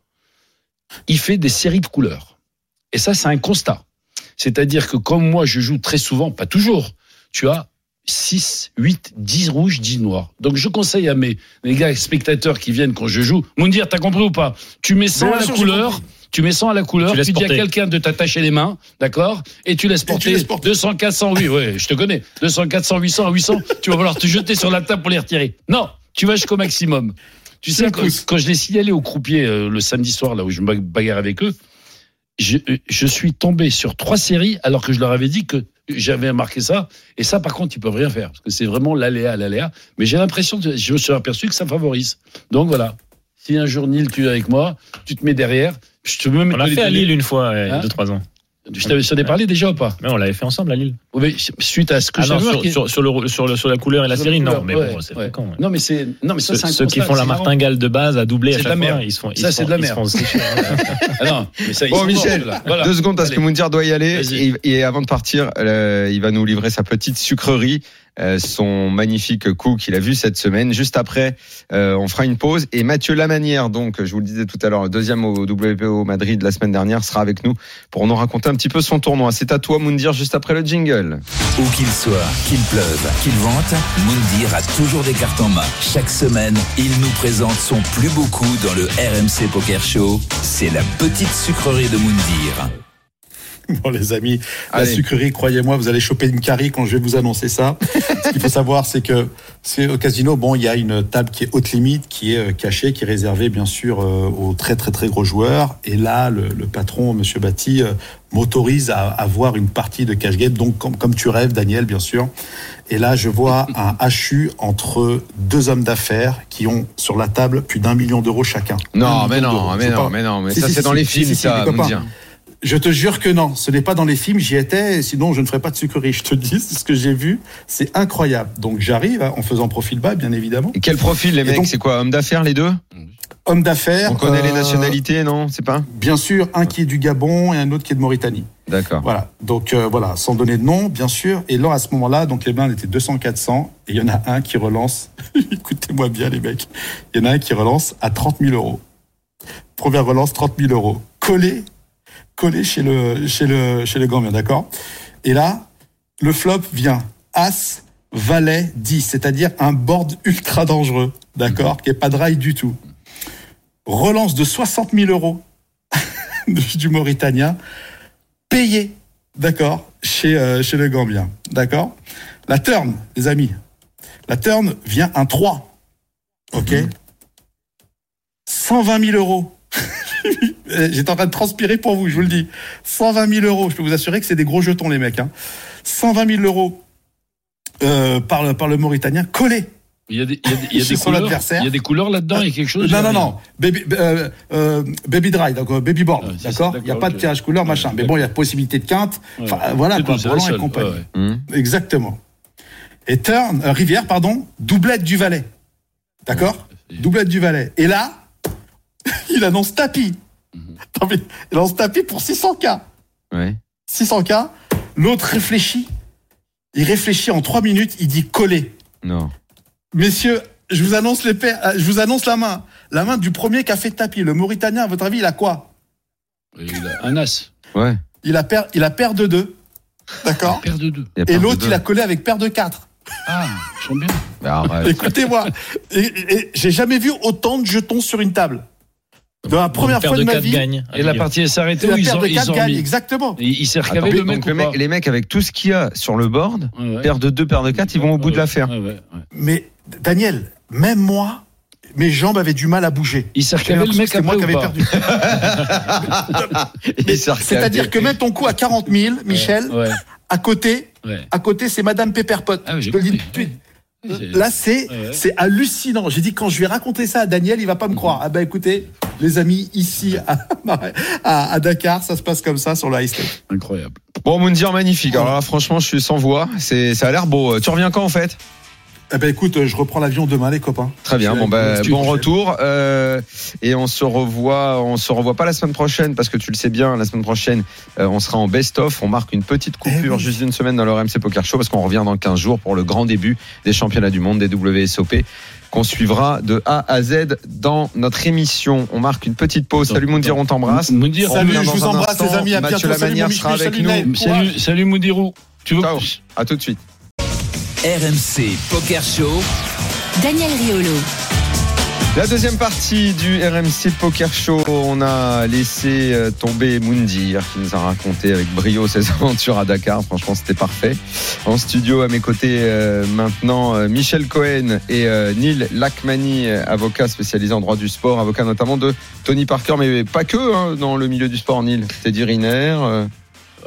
il fait des séries de couleurs. Et ça, c'est un constat. C'est-à-dire que comme moi, je joue très souvent, pas toujours, tu as 6, 8, 10 rouges, 10 noirs. Donc je conseille à mes les gars spectateurs qui viennent quand je joue, Moundir, t'as compris ou pas? Tu mets 100 Bien à la couleur, tu mets 100 à la couleur, Tu tu, dis à quelqu'un de t'attacher les mains, d'accord? Et tu laisses porter, laisses porter. 200, 400, oui, ouais, je te connais. 200, 400, 800, 800, tu vas falloir te jeter sur la table pour les retirer. Non, tu vas jusqu'au maximum. Tu sais, quand, quand je l'ai signalé au croupier euh, le samedi soir, là où je me bagarre avec eux, je, euh, je suis tombé sur trois séries alors que je leur avais dit que j'avais marqué ça. Et ça, par contre, ils peuvent rien faire parce que c'est vraiment l'aléa, l'aléa. Mais j'ai l'impression, que je me suis aperçu que ça favorise. Donc voilà. Si un jour Nil tu es avec moi, tu te mets derrière. Je te mets On l'a fait à Lille une fois, il y a Hein 2-3 ans. Je t'avais parlé déjà ou pas? Mais on l'avait fait ensemble à Lille. Oui, mais Suite à ce que Ah non, sur, sur, sur le, sur, le, sur la couleur et la Sur série, la non. couleur, Mais ouais, bon, c'est ouais. fréquent. ouais. Non, mais c'est non, mais ça, un ceux qui font la martingale de base à doubler à C'est de chaque la fois, merde. ils se font, ils Ça, se c'est font- de la merde. font sécher. Ah non, mais ça, ils Bon, Michel. Voilà. Deux secondes parce que Allez. Moundir doit y aller. Et, et avant de partir, euh, il va nous livrer sa petite sucrerie, son magnifique coup qu'il a vu cette semaine. Juste après, euh, on fera une pause. Et Mathieu Lamanière, donc, je vous le disais tout à l'heure, deuxième au WPO Madrid la semaine dernière, sera avec nous pour nous raconter un petit peu son tournoi. C'est à toi, Moundir, juste après le jingle. Où qu'il soit, qu'il pleuve, qu'il vente, Moundir a toujours des cartes en main. Chaque semaine, il nous présente son plus beau coup dans le RMC Poker Show. C'est la petite sucrerie de Moundir. (laughs) Bon, les amis, la Allez. sucrerie, croyez-moi, vous allez choper une carie quand je vais vous annoncer ça. (laughs) Ce qu'il faut savoir, c'est que c'est au casino, bon, il y a une table qui est haute limite, qui est euh, cachée, qui est réservée, bien sûr, euh, aux très, très, très gros joueurs. Et là, le, le patron, Monsieur Batty, euh, m'autorise à avoir une partie de cash game. Donc, comme, comme tu rêves, Daniel, bien sûr. Et là, je vois (laughs) un HU entre deux hommes d'affaires qui ont sur la table plus d'un million d'euros chacun. Non, mais non, mais non, mais non, mais ça si, c'est si, dans les films, ça, les copains. Moundir. Je te jure que non, ce n'est pas dans les films, j'y étais, sinon je ne ferais pas de sucrerie. Je te dis, c'est ce que j'ai vu, c'est incroyable. Donc j'arrive hein, en faisant profil bas, bien évidemment. Et quel profil, les Et mecs C'est quoi, hommes d'affaires, les deux Homme d'affaires. On connaît les euh, nationalités, non C'est pas Bien sûr, un qui est du Gabon et un autre qui est de Mauritanie. D'accord. Voilà. Donc euh, voilà, sans donner de nom, bien sûr. Et là, à ce moment-là, donc les blindes étaient 200-400, et il y en a un qui relance. (laughs) Écoutez-moi bien, les mecs. Il y en a un qui relance à 30 000 euros. Première relance, 30 000 euros. Collé. Collé chez le, chez le, chez le Gambien, d'accord? Et là, le flop vient. As, Valet, 10, c'est-à-dire un board ultra dangereux, d'accord Qui est pas rail du tout. Relance de 60 000 euros (laughs) du Mauritanien, payé, d'accord, chez, euh, chez le Gambien, d'accord? La turn, les amis, la turn vient un 3, ok? 120 000 euros. (laughs) (laughs) J'étais en train de transpirer pour vous, je vous le dis. 120 000 euros, je peux vous assurer que c'est des gros jetons, les mecs. Hein. 120 000 euros euh, par, le, par le Mauritanien, collé. Il y a des, il y a des, il y a (laughs) Chez des son couleurs. Il y a des couleurs là-dedans. Il y a quelque chose. Non, non, y a- non. Baby, euh, euh, baby dry, donc euh, baby board, Ah, d'accord Il n'y a pas de tirage couleur, machin. Ouais, Mais bon, il y a possibilité de quinte. Ouais. Enfin, euh, voilà, quoi, Roland et compagnie. Ouais, ouais. Hum. Exactement. Et turn, euh, Rivière, pardon, doublette du Valais. D'accord Ouais. Doublette du Valais. Et là, (laughs) il annonce tapis. Mhm. Il annonce tapis pour 600K. Ouais. 600K. L'autre réfléchit. Il réfléchit en 3 minutes, il dit coller. Non. Messieurs, je vous annonce les paires, euh, je vous annonce la main. La main du premier qui a fait tapis. Le Mauritanien, à votre avis, il a quoi? Il a un as. Ouais. Il a paire, il a paire de 2. D'accord? Paire de deux. Et l'autre, deux. il a collé avec paire de 4. Ah. Mais arrête. Écoutez-moi, j'ai jamais vu autant de jetons sur une table. De la première fois de de ma 4 vie, gagne. Et la partie est arrêtée la ont, de ils 4 ont gagne, exactement. Il, il s'est recavé le mec mec- les mecs avec tout ce qu'il y a sur le board, Ouais, ouais. paire de 2, paire de 4, ils vont au bout de l'affaire. Ouais, ouais, ouais. Mais Daniel, même moi, mes jambes avaient du mal à bouger. Il s'est le mec que c'était moi après qui pas perdu. (laughs) C'est-à-dire que mettre ton coup à 40 000, Michel, Ouais, à côté, ouais. à côté, c'est Madame Pepperpot. Ah Je te le dis tout de suite. Là, c'est Ouais, hallucinant. J'ai dit quand je vais raconter ça à Daniel, il va pas me croire. Ah bah écoutez, les amis, ici à, (laughs) à, à Dakar, ça se passe comme ça sur le high. Incroyable. Bon, Moundir, magnifique. Alors là, franchement, je suis sans voix. C'est, ça a l'air beau. Tu reviens quand, en fait? Eh ben écoute, je reprends l'avion demain, les copains. Très bien. Bon, bah, bon retour. Euh, et on se revoit, on se revoit pas la semaine prochaine parce que tu le sais bien, la semaine prochaine, euh, on sera en best-of. On marque une petite coupure Eh oui. juste une semaine dans le RMC Poker Show parce qu'on revient dans 15 jours pour le grand début des championnats du monde des WSOP qu'on suivra de A à Z dans notre émission. On marque une petite pause. Salut Moundir, on t'embrasse. Moundir, On Salut, je vous embrasse, instant. les amis. À Mathieu bientôt. Salut, Lamanière mon sera avec salut, nous. Salut, salut Moudirou. Tu veux Ciao. À tout de suite. RMC Poker Show. Daniel Riolo. La deuxième partie du RMC Poker Show, on a laissé euh, tomber Moundir qui nous a raconté avec brio ses (laughs) aventures à Dakar. Franchement, c'était parfait. En studio, à mes côtés, euh, maintenant, euh, Michel Cohen et euh, Neil Lacmani, euh, avocat spécialisé en droit du sport, avocat notamment de Tony Parker, mais pas que hein, dans le milieu du sport, Neil. Teddy Riner. euh,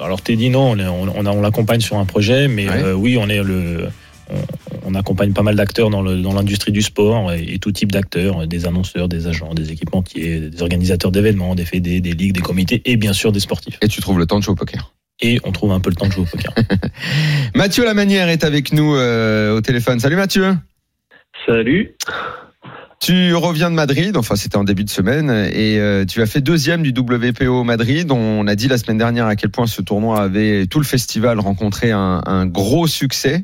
Alors Teddy, non, on, est- on, on a- on l'accompagne sur un projet, mais Ouais. euh, oui, on est le, on, on accompagne pas mal d'acteurs dans l'industrie du sport et, et tout type d'acteurs, des annonceurs, des agents, des équipementiers, des organisateurs d'événements, des fédés, des ligues, des comités et bien sûr des sportifs. et tu trouves le temps de jouer au poker. Et on trouve un peu le temps de jouer au poker. (laughs) Mathieu Lamanière est avec nous euh, au téléphone. Salut Mathieu. Salut. Tu reviens de Madrid, enfin c'était en début de semaine, et euh, tu as fait deuxième du WPO Madrid. On a dit la semaine dernière à quel point ce tournoi avait tout le festival rencontré un, gros succès.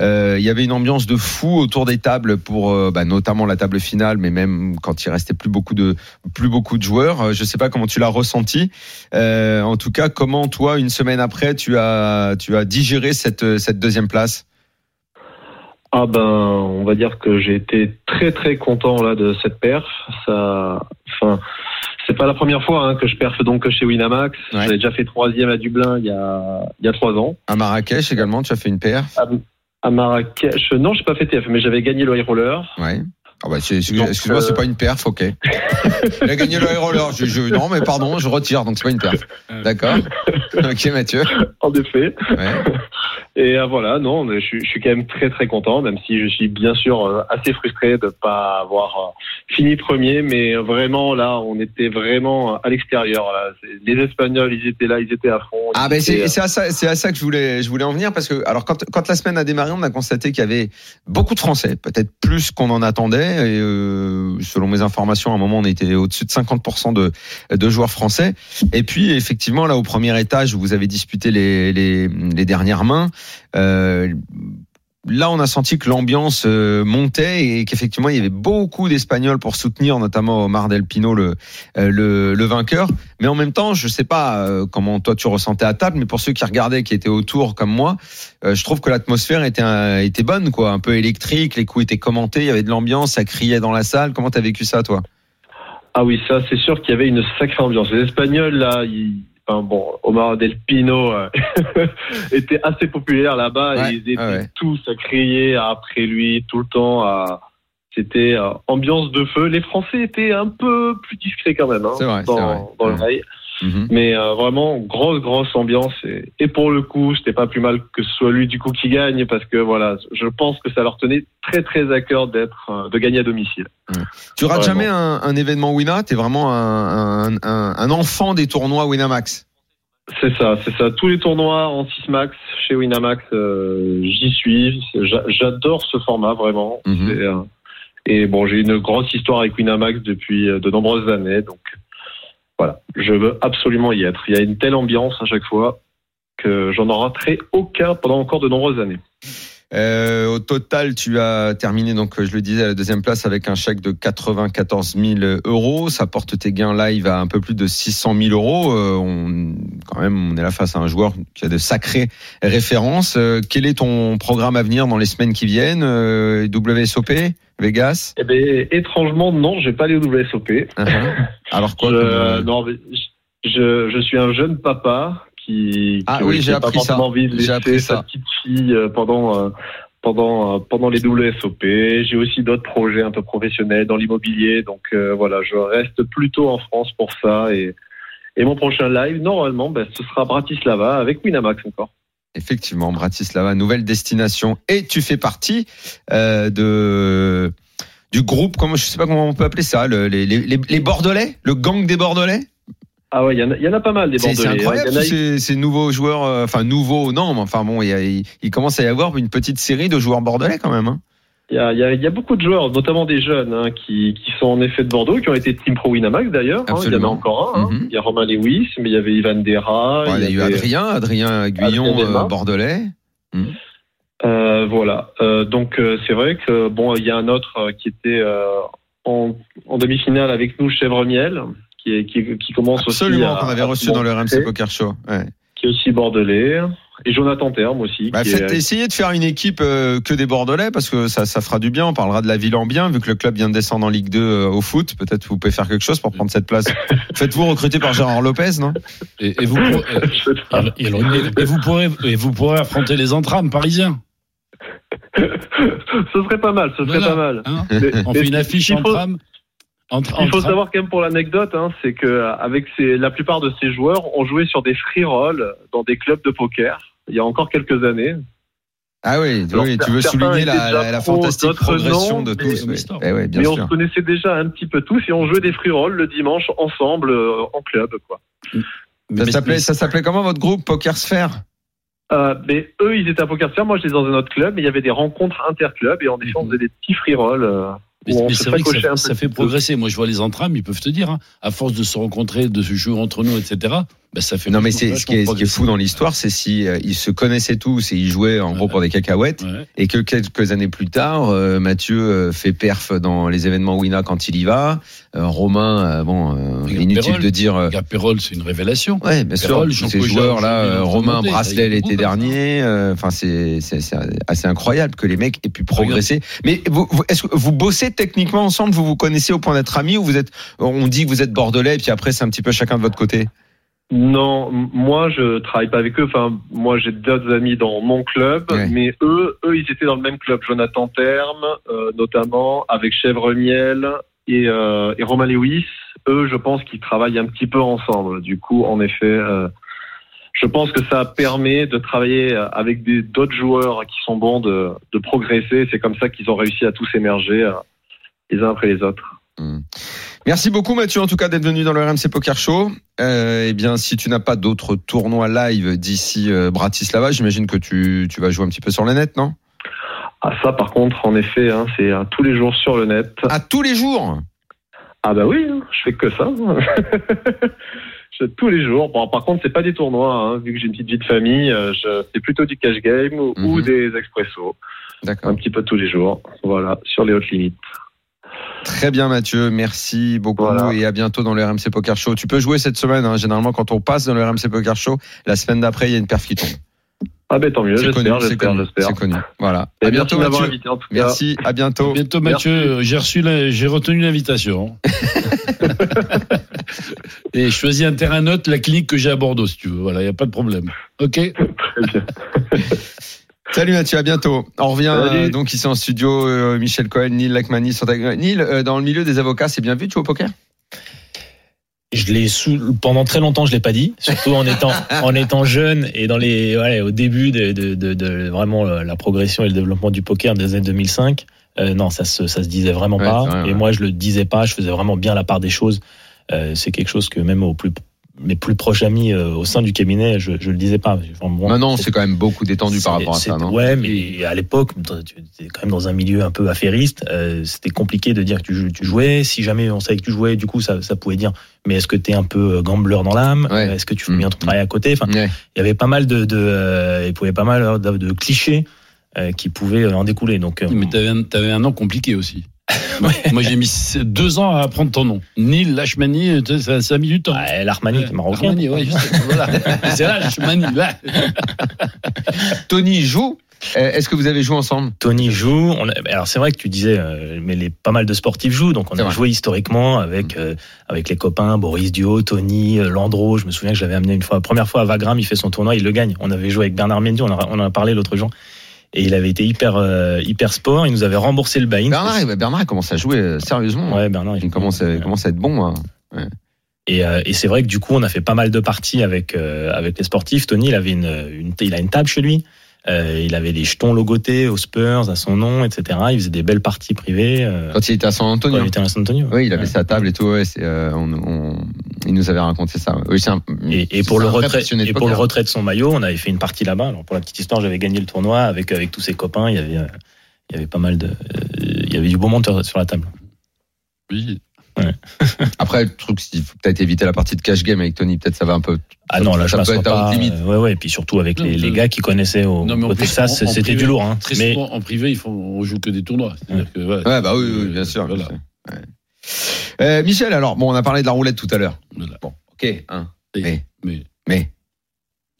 Euh, il y avait une ambiance de fou autour des tables pour euh, bah, notamment la table finale, mais même quand il restait plus beaucoup de plus beaucoup de joueurs. Euh, Je sais pas comment tu l'as ressenti. En tout cas, comment toi une semaine après tu as tu as digéré cette cette deuxième place? Ah ben, on va dire que j'ai été très très content là de cette perf. Ça, enfin, c'est pas la première fois hein, que je perfe donc chez Winamax. Ouais. J'avais déjà fait troisième à Dublin il y a il y a trois ans. À Marrakech également, tu as fait une paire. À, à Marrakech, non, j'ai pas fait TF, mais j'avais gagné le high roller. Ouais. Ah bah excuse-moi, euh, c'est pas une perf, ok. (laughs) Il a gagné le roller. Je, je- non, mais pardon, je retire, donc c'est pas une perf. D'accord. Ok, Mathieu. En effet. Ouais. Et euh, voilà, non, mais je, suis- je suis quand même très très content, même si je suis bien sûr euh, assez frustré de pas avoir euh, fini premier, mais vraiment là, on était vraiment à l'extérieur. Les Espagnols, ils étaient là, ils étaient à fond. Ah ben c'est étaient, c'est à ça c'est à ça que je voulais je voulais en venir parce que alors quand quand la semaine a démarré on a constaté qu'il y avait beaucoup de Français peut-être plus qu'on en attendait et euh, selon mes informations à un moment on était au-dessus de 50% de de joueurs français. Et puis effectivement là au premier étage où vous avez disputé les les, les dernières mains. Euh, là, on a senti que l'ambiance euh, montait et qu'effectivement, il y avait beaucoup d'Espagnols pour soutenir, notamment Omar Del Pino, le, euh, le, vainqueur. Mais en même temps, je sais pas euh, comment toi tu ressentais à table, mais pour ceux qui regardaient, qui étaient autour comme moi, je trouve que l'atmosphère était, était bonne, quoi, un peu électrique. Les coups étaient commentés, il y avait de l'ambiance, ça criait dans la salle. Comment t'as vécu ça, toi? Ah oui, ça, c'est sûr qu'il y avait une sacrée ambiance. Les Espagnols, là, ils, enfin, bon, Omar Del Pino euh, (laughs) était assez populaire là-bas. Ouais, et ils étaient ouais, tous à crier après lui tout le temps. à- C'était euh, ambiance de feu. Les Français étaient un peu plus discrets quand même hein, vrai, dans, dans le rail. Mhm. Mais euh, vraiment, grosse, grosse ambiance. Et, et pour le coup, c'était pas plus mal que ce soit lui du coup qui gagne parce que voilà, je pense que ça leur tenait très, très à cœur d'être, euh, de gagner à domicile. Tu rates Vraiment. jamais un, un événement Wina? T'es vraiment un, un, un, un enfant des tournois Winamax. C'est ça, c'est ça. Tous les tournois en 6 max chez Winamax, euh, j'y suis. J'a- J'adore ce format vraiment. Mhm. Et bon, j'ai une grosse histoire avec Winamax depuis de nombreuses années, donc voilà, je veux absolument y être. Il y a une telle ambiance à chaque fois que j'en en raterai aucun pendant encore de nombreuses années. Euh, au total, tu as terminé, donc je le disais, à la deuxième place avec un chèque de 94 000 euros. Ça porte tes gains live à un peu plus de 600 000 euros. Euh, on, quand même, on est là face à un joueur qui a de sacrées références. Euh, quel est ton programme à venir dans les semaines qui viennent euh, WSOP Vegas? Eh ben, étrangement, non, j'ai pas les WSOP. Uh-huh. Alors quoi (laughs) Je, euh, non, je, je suis un jeune papa qui, Ah qui, oui, j'ai appris ça. forcément envie de laisser sa petite fille euh, pendant euh, pendant pendant les WSOP. J'ai aussi d'autres projets un peu professionnels dans l'immobilier, donc euh, voilà, je reste plutôt en France pour ça et et mon prochain live, normalement, ben, ce sera Bratislava avec Winamax encore. Effectivement, Bratislava, nouvelle destination. Et tu fais partie euh, de du groupe, comment je sais pas comment on peut appeler ça, le- les, les, Bordelais, le gang des Bordelais? Ah ouais, il y, en a- il y en a pas mal des C'est Bordelais. c'est incroyable en a- tous ces, ces nouveaux joueurs, euh, enfin nouveaux, non, mais enfin bon, il commence à y avoir une petite série de joueurs bordelais quand même. Hein. Il y, a, il y a- il y a beaucoup de joueurs, notamment des jeunes, hein, qui, qui sont en effet de Bordeaux, qui ont été Team Pro Winamax d'ailleurs. hein. il y en a encore un. hein. Mhm. Il y a Romain Lewis, mais il y avait Ivan Dera. Ouais, il y a eu avait- Adrien, Adrien Guyon, Adrien euh, bordelais. Euh, voilà. Euh, donc c'est vrai que bon, il y a un autre qui était en, en demi-finale avec nous, Chèvre Miel, qui, est, qui, qui commence aussi. Absolument, qu'on avait reçu dans le RMC Poker Show. Ouais. Qui est aussi bordelais. Et Jonathan Terme aussi. Bah, qui faites, est- essayez de faire une équipe euh, que des Bordelais parce que ça, ça fera du bien. On parlera de la ville en bien vu que le club vient de descendre en Ligue 2 euh, au foot. Peut-être vous pouvez faire quelque chose pour prendre cette place. (laughs) Faites-vous recruter par Gérard Lopez, non? Et, et vous, pour- euh, (laughs) Je sais pas. et, et- et vous pourrez, et vous pourrez affronter les entrames parisiens. (laughs) ce serait pas mal, ce serait Voilà. pas mal. hein. Mais- On mais fait une affiche en faut- tram. Entre, Il faut entre- savoir quand même pour l'anecdote, hein, c'est que euh, avec ces, la plupart de ces joueurs ont joué sur des free rolls dans des clubs de poker il y a encore quelques années. Ah oui, Alors, oui tu veux souligner la, fantastique progression non, de mais- tous. mais oui. Eh ouais, bien Mais on se connaissait déjà un petit peu tous et on jouait des free rolls le dimanche ensemble euh, en club. Quoi. mais- Ça s'appelait, mais- ça s'appelait comment votre groupe Poker Sphere Euh, mais eux, ils étaient à Poker Sphere, moi j'étais dans un autre club, mais il y avait des rencontres interclubs et en effet on faisait des petits free rolls. euh, Mais, c'est vrai que ça, fait progresser. Moi, je vois les entrames, ils peuvent te dire, hein, à force de se rencontrer, de se jouer entre nous, etc. Ben, ça fait Non, mais c'est ce qui est, ce qui est fou dans l'histoire, c'est si euh, ils se connaissaient tous et ils jouaient en gros pour des cacahuètes. Ouais. Et que quelques années plus tard, euh, Mathieu euh, fait perf dans les événements Wina quand il y va. Euh, Romain, euh, bon, euh, inutile Pérol. de dire. Pérol, c'est une révélation. Ouais, bien sûr. Pérol, Jean ces joueurs là, Romain Bracelet l'été dernier. euh, Enfin, c'est c'est c'est assez incroyable que les mecs aient pu progresser. Mais vous, vous- est-ce que vous bossez techniquement ensemble? Vous vous connaissez au point d'être amis ou vous êtes On dit que vous êtes bordelais et puis après c'est un petit peu chacun de votre côté? Non, moi je travaille pas avec eux. Enfin, moi j'ai d'autres amis dans mon club, Ouais. mais eux, eux, ils étaient dans le même club. Jonathan Terme, euh, notamment avec Chèvre Miel et, euh, et Romain Lewis. Eux, je pense qu'ils travaillent un petit peu ensemble. Du coup, en effet, euh, je pense que ça permet de travailler avec des- d'autres joueurs qui sont bons de, de progresser. C'est comme ça qu'ils ont réussi à tous émerger euh, les uns après les autres. Merci beaucoup Mathieu en tout cas d'être venu dans le RMC Poker Show. Euh, eh bien si tu n'as pas d'autres tournois live d'ici euh, Bratislava, j'imagine que tu, tu vas jouer un petit peu sur le net, non? Ah ça, par contre, en effet, hein, c'est euh, tous les jours sur le net. À tous les jours? Ah bah oui, hein, je fais que ça. (laughs) je fais tous les jours. Bon, par contre, c'est pas des tournois, hein, vu que j'ai une petite vie de famille. euh, C'est plutôt du cash game ou, ou Mhm. des expressos. D'accord. un petit peu tous les jours. Voilà, sur les hautes limites. Très bien Mathieu, merci beaucoup Voilà. et à bientôt dans le RMC Poker Show. Tu peux jouer cette semaine, hein. généralement quand on passe dans le RMC Poker Show, la semaine d'après il y a une perf qui tombe. Ah ben tant mieux, C'est connu, j'espère, c'est j'espère, connu, j'espère. c'est connu. Voilà. Et À merci bientôt Mathieu. invité en tout cas. Merci, à bientôt. Bientôt, Mathieu, euh, j'ai reçu, la- j'ai retenu l'invitation. (laughs) Et je choisis un terrain neutre, la clinique que j'ai à Bordeaux, si tu veux. Voilà, il n'y a pas de problème. OK? Très bien. (laughs) Salut Mathieu, à bientôt. On revient euh, donc ici en studio. euh, Michel Cohen, Neil Lacmani sont avec Neil, euh, dans le milieu des avocats, c'est bien vu de jouer au poker? Je l'ai sous, pendant très longtemps, je l'ai pas dit, surtout en étant (laughs) en étant jeune et dans les voilà, au début de, de, de, de vraiment la progression et le développement du poker des années 2005. Euh, non, ça se ça se disait vraiment Ouais, pas. ouais. Et moi, je le disais pas. Je faisais vraiment bien la part des choses. Euh, c'est quelque chose que même aux plus mes plus proches amis euh, au sein du cabinet, je, je le disais pas. Enfin, bon, Maintenant, c'est quand même beaucoup détendu par rapport à ça, non? Ouais, mais à l'époque, tu étais quand même dans un milieu un peu affairiste. euh, C'était compliqué de dire que tu, jou- tu jouais. Si jamais on savait que tu jouais, du coup, ça, ça pouvait dire. Mais est-ce que tu es un peu euh, gambler dans l'âme? Ouais. Est-ce que tu fais Mm. bien ton travail à côté? Enfin, Ouais. il y avait pas mal de, de euh, il pouvait pas mal de, de clichés euh, qui pouvaient en découler. Donc, euh, Mais t'avais un, t'avais un nom compliqué aussi. (laughs) Moi, moi, j'ai mis deux ans à apprendre ton nom. Neil Lachmani, ça, ça a mis du temps. ouais, l'Armani, t'es marocain. Voilà. (laughs) C'est Lachmani, là. (laughs) Tony joue. Euh, Est-ce que vous avez joué ensemble? Tony joue. On a- alors c'est vrai que tu disais, euh, mais les, pas mal de sportifs jouent. Donc on a vrai. joué historiquement avec euh, avec les copains Boris Dio, Tony, Landreau. Je me souviens que j'avais amené une fois, la première fois à Vagram, il fait son tournoi, il le gagne. On avait joué avec Bernard Mendy, on en a, on en a parlé l'autre jour. Et il avait été hyper euh, hyper sport. Il nous avait remboursé le buy-in. Bernard, il- Bernard il commence à jouer euh, sérieusement. Ouais, Bernard. Il commence à, commence à être bon. hein. Et, euh, et c'est vrai que du coup, on a fait pas mal de parties avec euh, avec les sportifs. Tony, il avait une, une il a une table chez lui. Euh, il avait des jetons logotés aux Spurs à son nom, etc. Il faisait des belles parties privées. Euh, Quand il était à San quand Antonio. il était à San Antonio. Oui, il avait Ouais. sa table et tout. Ouais, c'est, euh, on, on- il nous avait raconté ça. Oui, c'est un, Et, et pour le retrait et pour le retrait de son maillot, on avait fait une partie là-bas. Alors pour la petite histoire, j'avais gagné le tournoi avec avec tous ses copains. Il y avait euh, il y avait pas mal de euh, il y avait du beau monde sur la table. Oui. (laughs) Après, le truc, c'est qu'il faut peut-être éviter la partie de cash game avec Tony. Peut-être ça va un peu. Ah non, là je ça peut m'assois être à pas. haute limite. euh, ouais ouais, et puis surtout avec Non, les, gars qui connaissaient au, Non, mais en au plus, Texas, en- en c'était privé, du lourd. Hein. Très Mais souvent, en privé, il faut, on joue que des tournois. C'est-à-dire que, voilà. Ouais, bah oui, oui, bien sûr. Voilà. bien sûr. Ouais. Euh, Michel, alors, bon, on a parlé de la roulette tout à l'heure. Voilà. Bon, ok. Hein. Et- Mais, mais, mais,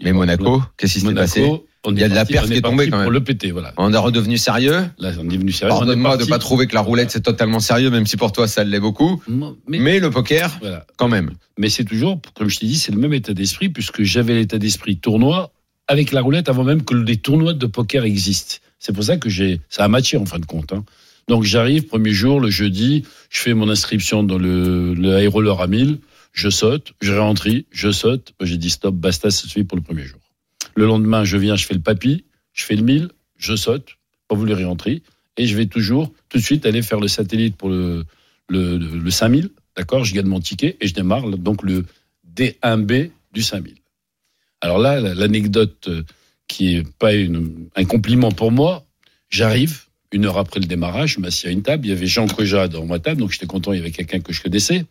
mais Monaco, qu'est-ce qui s'est passé? Monaco, on Il y a de la on qui est tombée, quand même. Pour le péter, voilà. On est redevenu sérieux. Là, on est venu sérieux. Pardonne-moi de pas trouver que la roulette c'est totalement sérieux, même si pour toi ça l'est beaucoup. Mais, Mais le poker, voilà. quand même. Mais c'est toujours, comme je t'ai dit, c'est le même état d'esprit, puisque j'avais l'état d'esprit tournoi avec la roulette avant même que les tournois de poker existent. C'est pour ça que j'ai, ça a matché en fin de compte. hein. Donc j'arrive, premier jour, le jeudi, je fais mon inscription dans le, le à 1000, je saute, je rentre, je saute. J'ai dit stop, basta, ça suffit pour le premier jour. Le lendemain, je viens, je fais le papy, je fais le 1000, je saute, pas voulu réentrer, et je vais toujours, tout de suite, aller faire le satellite pour le, le, le, le 5000, d'accord Je gagne mon ticket et je démarre donc le D1B du 5000. Alors là, la- l'anecdote euh, qui est pas un compliment pour moi, j'arrive, une heure après le démarrage, je m'assieds à une table, il y avait Jean Creja dans ma table, donc j'étais content, il y avait quelqu'un que je connaissais.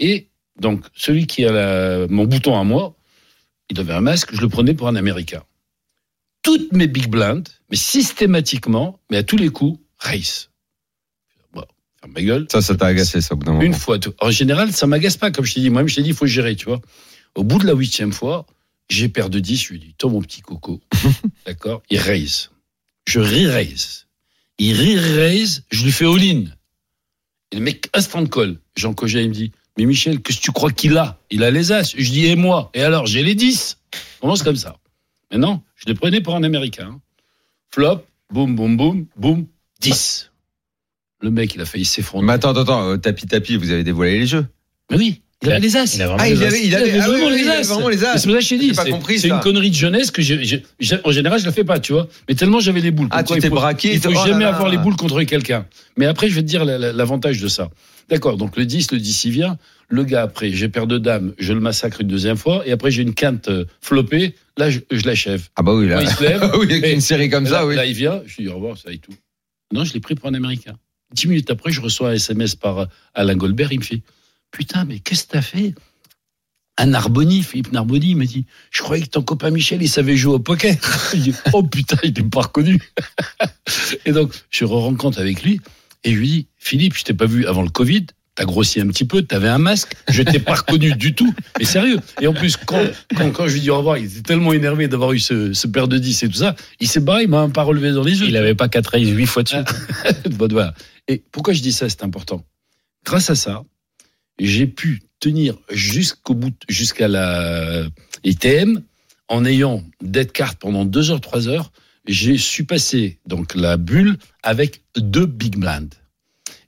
Et donc, celui qui a mon bouton à moi, il avait un masque, je le prenais pour un Américain. Toutes mes big blinds, mais systématiquement, mais à tous les coups, race. Bon, ferme ma gueule. Ça, ça t'a agacé, ça, au bout d'un moment. Une fois. En général, ça m'agace pas, comme je t'ai dit. Moi-même, je t'ai dit, il faut gérer, tu vois. Au bout de la huitième fois, j'ai perdu 10. Je lui ai dit, toi, mon petit coco. (laughs) D'accord? Il raise. Je re-raise. Il re-raise. Je lui fais all-in. Et le mec, instant call. Jean Cogé, il me dit, mais Michel, qu'est-ce que tu crois qu'il a? Il a les as. Je dis, et moi? Et alors, j'ai les 10. On commence comme ça. Maintenant, je le prenais pour un Américain. Flop, boum, boum, boum, boum, 10. Le mec, il a failli s'effondrer. Mais attends, attends, attends, euh, tapis, tapis, vous avez dévoilé les jeux. Mais oui, il avait les as. il a vraiment Ah, les il as. avait, il avait, Il avait ah oui, vraiment les as. vraiment les as. C'est pour ça que je t'ai dit, J'ai pas c'est compris, c'est ça. une connerie de jeunesse que j'ai, en général je la fais pas, tu vois. Mais tellement j'avais les boules. Ah, tu t'es braqué, Il faut oh là jamais là. avoir les boules contre quelqu'un. Mais après, je vais te dire la- la- l'avantage de ça. D'accord, donc le 10, le 10 il vient. Le gars après, j'ai paire de dames, je le massacre une deuxième fois. Et après, j'ai une quinte euh, flopée. Là, je, je l'achève. Ah bah oui, là. Quand il se lève, (laughs) oui, avec une série comme là, ça, oui. là, il vient, je lui dis au revoir, ça et tout. Non, je l'ai pris pour un Américain. Dix minutes après, je reçois un SMS par euh, Alain Goldberg, il me fait Putain, mais qu'est-ce que t'as fait? Un Narboni, Philippe Narboni, il m'a dit, je croyais que ton copain Michel, il savait jouer au poker. (laughs) Il dit, oh putain, il n'est pas reconnu. (laughs) et donc, je re-rencontre avec lui et je lui dis, Philippe, je t'ai pas vu avant le Covid. T'as grossi un petit peu, t'avais un masque, je t'ai pas reconnu du tout. Mais sérieux. Et en plus, quand, quand, quand je lui dis au revoir, il était tellement énervé d'avoir eu ce, ce paire de 10 et tout ça, il s'est barré, il m'a même pas relevé dans les yeux. Il avait pas 4 races 8 fois dessus. (laughs) Bon, voilà. Et pourquoi je dis ça, c'est important? Grâce à ça, j'ai pu tenir jusqu'au bout, jusqu'à la ITM, en ayant dead card pendant 2 heures, 3 heures, j'ai su passer donc la bulle avec deux big blinds.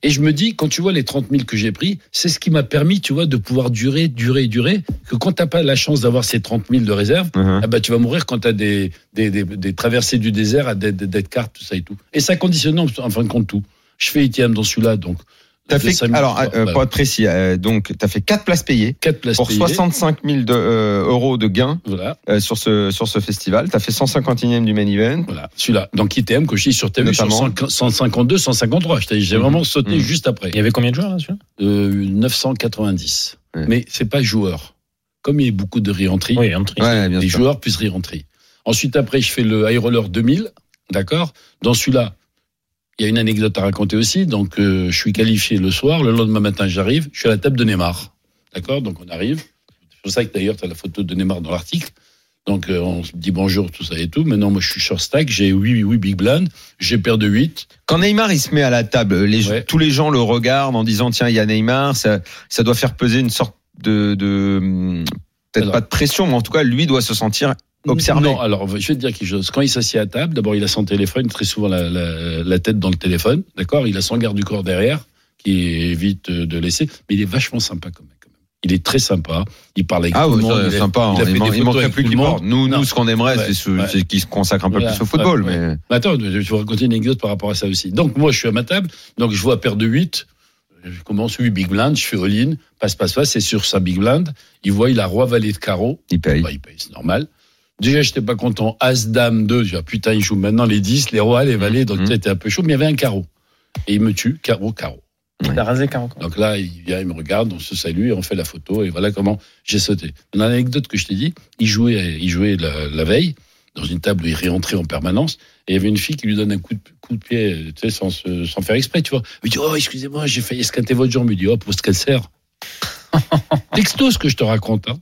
Et je me dis, quand tu vois les 30 000 que j'ai pris, c'est ce qui m'a permis, tu vois, de pouvoir durer, durer, durer. Que quand t'as pas la chance d'avoir ces 30 000 de réserve, Mhm. ah bah, tu vas mourir quand t'as des, des, des, des traversées du désert à des, des, cartes, tout ça et tout. Et ça conditionne en en fin de compte tout. Je fais ITM dans celui-là, donc. T'as de fait, alors, euh, pour être précis, euh, donc, t'as fait 4 places payées places pour payées. 65 000 de, euh, euros de gains Voilà, euh, sur ce, sur ce festival. T'as fait 151e du main event. voilà. Celui-là. Donc ITM, que je dis sur TV, sur Notamment. 100 152, 153. Je t'ai- J'ai Mhm. vraiment sauté Mhm. juste après. Il y avait combien de joueurs là celui-là? Euh, 990. Ouais. Mais c'est pas joueur. Comme il y a beaucoup de re-entry, Oui. Ouais, bien les sûr. joueurs plus re-entry. Ensuite, après, je fais le High Roller 2000. D'accord? Dans celui-là, il y a une anecdote à raconter aussi. Donc, euh, je suis qualifié le soir. Le lendemain matin, j'arrive. Je suis à la table de Neymar. D'accord? Donc, on arrive. C'est pour ça que d'ailleurs, tu as la photo de Neymar dans l'article. Donc, euh, on se dit bonjour, tout ça et tout. Maintenant, moi, je suis short stack. J'ai 8, 8 big blind. J'ai paire de 8. Quand Neymar il se met à la table, les, Ouais. tous les gens le regardent en disant tiens il y a Neymar, ça, ça doit faire peser une sorte de, de hum, peut-être pas de pression, mais en tout cas lui doit se sentir observé. Non, alors je vais te dire quelque chose. Quand il s'assied à table, d'abord il a son téléphone, très souvent la, la, la tête dans le téléphone, d'accord? Il a son garde du corps derrière, qui évite de laisser, mais il est vachement sympa quand même. Il est très sympa, il parle avec Ah tout le monde. il a- sympa. il a Il, il manquerait plus tout qu'il le monde. porte. Nous, Non. nous, ce qu'on aimerait, Ouais, c'est ce- ouais. c'est qu'il se consacre un peu Voilà, plus au football. ouais, mais Mais attends, je vais vous raconter une anecdote par rapport à ça aussi. Donc moi je suis à ma table, donc je vois paire de 8, je commence 8 big blind, je fais all-in, passe, passe, passe, c'est sur sa big blind, il voit, il a roi valet de carreau, il paye. Bah, il paye, c'est normal. Déjà, j'étais pas content. As, dame, 2. Je dis, ah, putain, il joue maintenant les 10, les rois, les valets. Donc, Mhm. c'était un peu chaud, mais il y avait un carreau. Et il me tue, carreau, carreau. T'as rasé 40 Donc là, il vient, il me regarde, on se salue, et on fait la photo, et voilà comment j'ai sauté. Dans l'anecdote que je t'ai dit, il jouait, il jouait la, la veille, dans une table où il réentrait en permanence, et il y avait une fille qui lui donne un coup de, coup de pied, tu sais, sans, sans faire exprès, tu vois. Il me dit, oh, excusez-moi, j'ai failli esquinter votre jambe. Il me dit, oh, pour ce qu'elle sert. (laughs) Texto, ce que je te raconte, hein.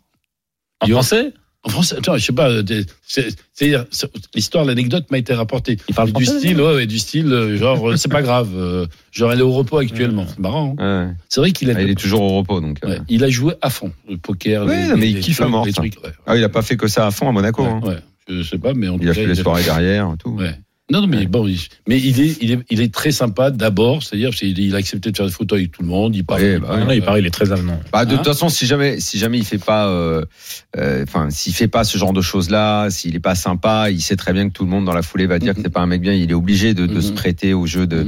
En Il- français? En français, attends, je sais pas, euh, c'est- c'est-à-dire, l'histoire, l'anecdote m'a été rapportée. Il parle Du français style, ouais, du style, euh, genre, euh, c'est pas grave, euh, genre, elle est au repos actuellement. C'est marrant. hein. Ouais. C'est vrai qu'il a, Ah, il est toujours au repos, donc. ouais, il a joué à fond, le poker. Les- mais il kiffe à mort, trucs. Ah, il a pas fait que ça à fond à Monaco. hein. Je sais pas, mais en Il tout a fait les soirées derrière, tout. Ouais. Non, non, mais bon, il, mais il est, il est, il est très sympa d'abord, c'est-à-dire, qu'il il a accepté de faire des photos avec tout le monde, il parle. Ouais, il bah, il paraît, il est très avenant. Bah, de Hein toute façon, si jamais, si jamais il fait pas, euh, euh, enfin, s'il fait pas ce genre de choses-là, s'il est pas sympa, il sait très bien que tout le monde dans la foulée va dire que Mhm. c'est pas un mec bien. Il est obligé de, de Mhm. se prêter au jeu de,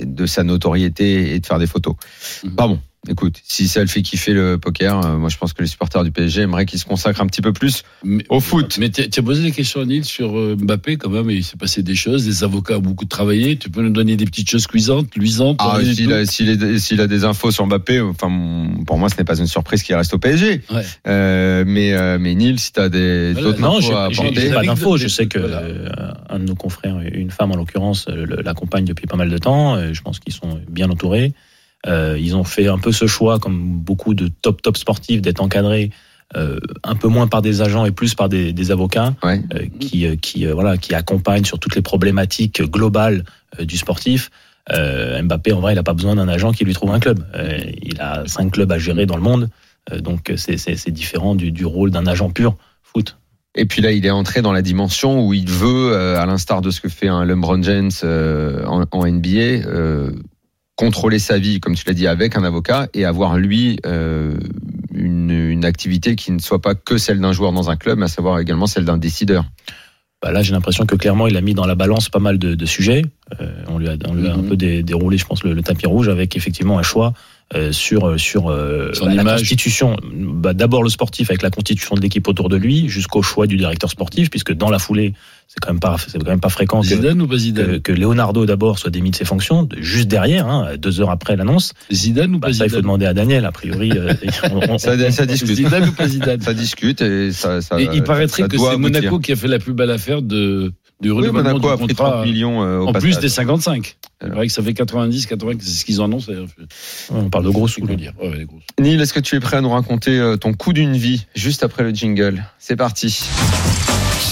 Mhm. de sa notoriété et de faire des photos. Mhm. Pas bon. Écoute, si ça le fait kiffer le poker, euh, moi je pense que les supporters du PSG aimeraient qu'il se consacre un petit peu plus Mais- au foot. Mais tu as posé des questions à Nils sur euh, Mbappé quand même, il s'est passé des choses, les avocats ont beaucoup travaillé, tu peux nous donner des petites choses cuisantes, luisantes Ah, s'il a, s'il est- s'il a des infos sur Mbappé, enfin, pour moi, ce n'est pas une surprise qu'il reste au PSG. Ouais. Euh, mais, euh, mais Nils, si t'as des, Voilà. d'autres Non, infos j'ai à j'ai- apporter. j'ai pas d'infos. Je sais que voilà. euh, un de nos confrères, une femme en l'occurrence, l'accompagne depuis pas mal de temps. Euh, Je pense qu'ils sont bien entourés. Euh, ils ont fait un peu ce choix, comme beaucoup de top top sportifs, d'être encadrés euh, un peu moins par des agents et plus par des, des avocats Ouais. euh, qui euh, qui euh, voilà qui accompagnent sur toutes les problématiques globales euh, du sportif. Euh, Mbappé, en vrai, il n'a pas besoin d'un agent qui lui trouve un club. Euh, il a cinq clubs à gérer dans le monde, Euh, donc c'est c'est c'est différent du, du rôle d'un agent pur foot. Et puis là, il est entré dans la dimension où il veut, euh, à l'instar de ce que fait un LeBron James euh, en, en NBA, euh, contrôler sa vie, comme tu l'as dit, avec un avocat et avoir lui euh, une, une activité qui ne soit pas que celle d'un joueur dans un club, mais à savoir également celle d'un décideur. Bah là, j'ai l'impression que clairement, il a mis dans la balance pas mal de, de sujets. Euh, on lui a, on lui a un Mhm. peu dé- déroulé, je pense, le, le tapis rouge avec effectivement un choix euh, sur sur euh, bah, la constitution. Bah, D'abord le sportif avec la constitution de l'équipe autour de lui, jusqu'au choix du directeur sportif, puisque dans la foulée, c'est quand même pas c'est quand même pas fréquent que, Zidane ou pas que, Zidane que Leonardo d'abord soit démis de ses fonctions, de- juste derrière, hein, deux heures après l'annonce. Zidane ou Bah, pas ça, il faut Zidane demander à Daniel. A priori, euh, (laughs) on- on- Ça, ça discute. Zidane ou pas Zidane Ça discute et ça. ça Et il paraîtrait ça que c'est. Monaco qui a fait la plus belle affaire de, du Oui, renouvellement Monaco a du pris contrat. 30 millions euh, au en plus des 55. C'est vrai que ça fait 90, 80, c'est ce qu'ils en ont. c'est- on parle de gros sous. le dire. Ouais. Neil, est-ce que tu es prêt à nous raconter euh, ton coup d'une vie juste après le jingle? C'est parti.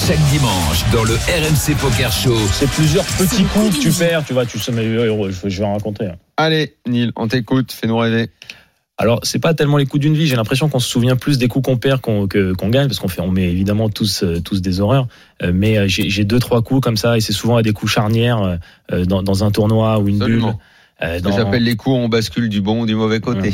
Chaque dimanche, dans le RMC Poker Show, C'est plusieurs petits coups que tu perds, tu vois. Tu sais, mais euh, je, je vais en raconter. hein. Allez, Neil, on t'écoute, fais-nous rêver. Alors, c'est pas tellement les coups d'une vie. J'ai l'impression qu'on se souvient plus des coups qu'on perd qu'on que- qu'on gagne, parce qu'on fait, on met évidemment tous euh, tous des horreurs. Euh, mais euh, j'ai deux trois coups comme ça, et c'est souvent à des coups charnières dans, dans un tournoi ou une Absolument. bulle. Euh, dans- j'appelle les coups, on bascule du bon ou du mauvais côté.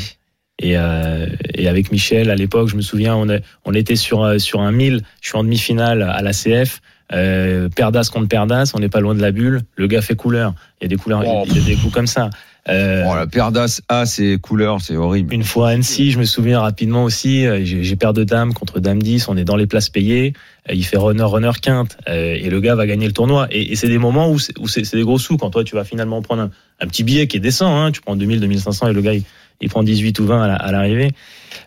Et, euh, et avec Michel, à l'époque, je me souviens, on, a- on était sur, euh, sur un 1000, je suis en demi-finale à la CF, euh, Perdas contre Perdas, on n'est pas loin de la bulle, le gars fait couleur, il y a des couleurs, Oh. il y a des coups comme ça. Euh, Oh, la paire d'as A, c'est couleur, c'est horrible. une fois à Annecy, je me souviens rapidement aussi, euh, j'ai paire de dames contre dame 10, on est dans les places payées, euh, il fait runner, runner, quinte, euh, et le gars va gagner le tournoi. Et, et c'est des moments où c'est des gros sous, quand toi tu vas finalement prendre un, un petit billet qui est décent, hein, tu prends 2000, 2500 et le gars il, il prend 18 ou 20 à la- à l'arrivée.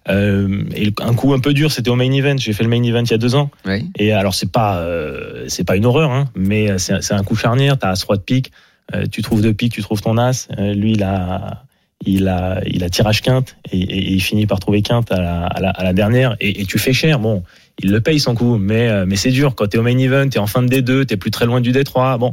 Euh, et un coup un peu dur, c'était au main event, j'ai fait le main event il y a deux ans. Oui. Et alors c'est pas euh, c'est pas une horreur, hein, mais c'est c'est un coup charnière. T'as as roi de pique, euh, tu trouves deux piques, tu trouves ton as. Euh, lui il a il a il a tirage quinte et, et- et il finit par trouver quinte à la, à la, à la dernière et, et tu fais cher. Bon, il le paye son coup, mais euh, mais c'est dur quand t'es au main event, t'es en fin de D2, t'es plus très loin du D3. Bon.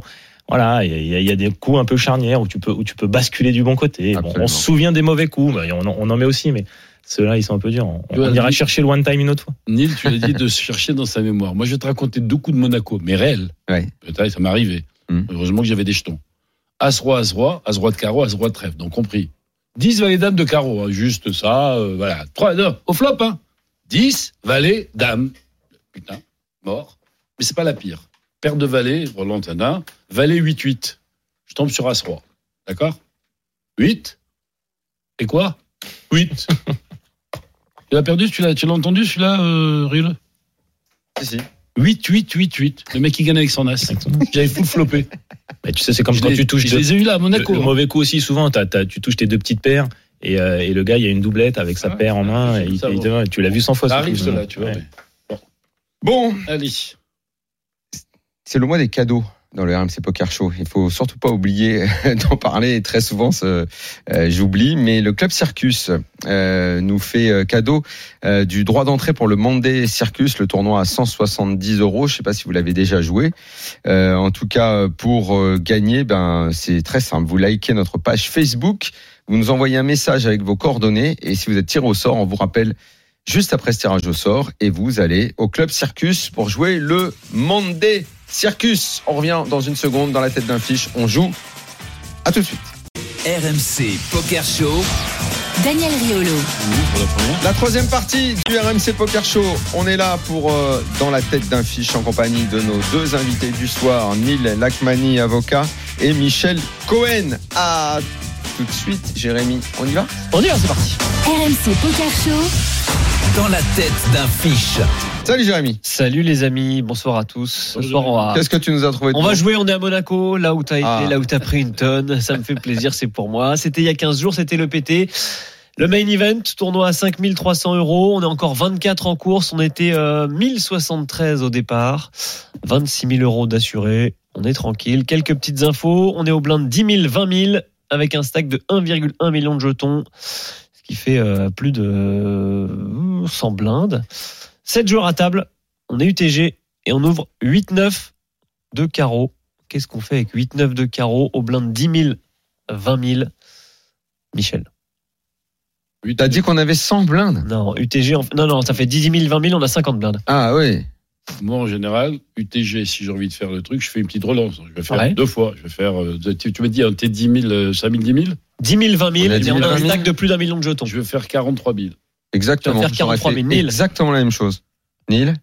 Voilà, il y, a- il y a des coups un peu charnières où tu peux où tu peux basculer du bon côté. Bon, on se souvient des mauvais coups, mais on, en- on en met aussi, mais ceux-là ils sont un peu durs. On, ira chercher le one time une autre fois. Neil, tu l'as dit (laughs) de se chercher dans sa mémoire. Moi, je vais te raconter deux coups de Monaco, mais réels. Ouais. Ça m'est arrivé. Hmm. Heureusement que j'avais des jetons. As-roi, As-roi, As-roi de carreau, As-roi de trèfle. Donc, compris. 10 valets dames de carreau, hein, juste ça, euh, voilà. 3, non, au flop, hein. 10 valets dames. Putain, mort. Mais c'est pas la pire. Paire de valets, Roland Tana, valet 8-8. Je tombe sur As-roi. D'accord? 8 Et quoi? 8 (laughs) Tu l'as perdu, tu l'as, tu l'as entendu celui-là, euh, Ril? Si, si. 8, 8, 8, 8. Le mec qui gagne avec son as. J'avais full flopé. Mais tu sais, c'est comme Je quand tu touches Je deux- les ai eu là à Monaco. Le, le mauvais coup aussi, souvent, t'as- t'as- tu touches tes deux petites paires et, euh, et le gars, il y a une doublette avec sa Ouais. paire en main. Ouais, Et il, ça, il bon. te- tu l'as vu 100 fois. Ça ce arrive coup, cela, donc, tu vois. ouais. mais- Bon, Allez. c'est le mois des cadeaux dans le RMC Poker Show. Il faut surtout pas oublier (laughs) d'en parler. Très souvent, euh, j'oublie. Mais le Club Circus euh, nous fait euh, cadeau du droit d'entrée pour le Monday Circus, le tournoi à 170 euros. Je sais pas si vous l'avez déjà joué. En tout cas, pour gagner, ben c'est très simple. Vous likez notre page Facebook. Vous nous envoyez un message avec vos coordonnées. Et si vous êtes tiré au sort, on vous rappelle juste après ce tirage au sort et vous allez au Club Circus pour jouer le Monday Circus. On revient dans une seconde dans la tête d'un fiche. On joue. À tout de suite. RMC Poker Show. Daniel Riolo. Pour la première. La troisième partie du RMC Poker Show. On est là pour euh, dans la tête d'un fiche en compagnie de nos deux invités du soir, Neil Lacmani, avocat, et Michel Cohen. À tout de suite, Jérémy. On y va On y va, c'est parti. RMC Poker Show. Dans la tête d'un fiche. Salut Jérémy. Salut les amis, bonsoir à tous. Ce Bonjour. soir, on va, Qu'est-ce que tu nous as trouvé de on va jouer, on est à Monaco, là où t'as été, Ah. là où t'as pris une tonne. Ça me fait plaisir, c'est pour moi. C'était il y a 15 jours, c'était le PT. Le main event, tournoi à 5300 euros. On est encore 24 en course. On était euh, 1073 au départ. 26 000 euros d'assurés. On est tranquille. Quelques petites infos. On est au blind 10 000, 20 000 avec un stack de 1,1 million de jetons. Ce qui fait euh, plus de euh, 100 blindes. 7 joueurs à table. On est UTG et on ouvre 8-9 de carreau. Qu'est-ce qu'on fait avec 8-9 de carreau au blind 10 000, 20 000 Michel? T'as dit qu'on avait 100 blindes Non, UTG, en- non, non, ça fait 10 000, 20 000, on a 50 blindes. Ah oui. Moi, en général, UTG, si j'ai envie de faire le truc, je fais une petite relance. Je vais faire Ouais. deux fois. Je vais faire. euh, tu, tu m'as dit un T10 000, euh, 5 000, 10 000 10 000, 20 000, On a et 10 on 000, a un 20 000. stack de plus d'un million de jetons. Je vais faire 43 000. Exactement. Faire J'aurais 43 000. fait. Exactement la même chose. Neil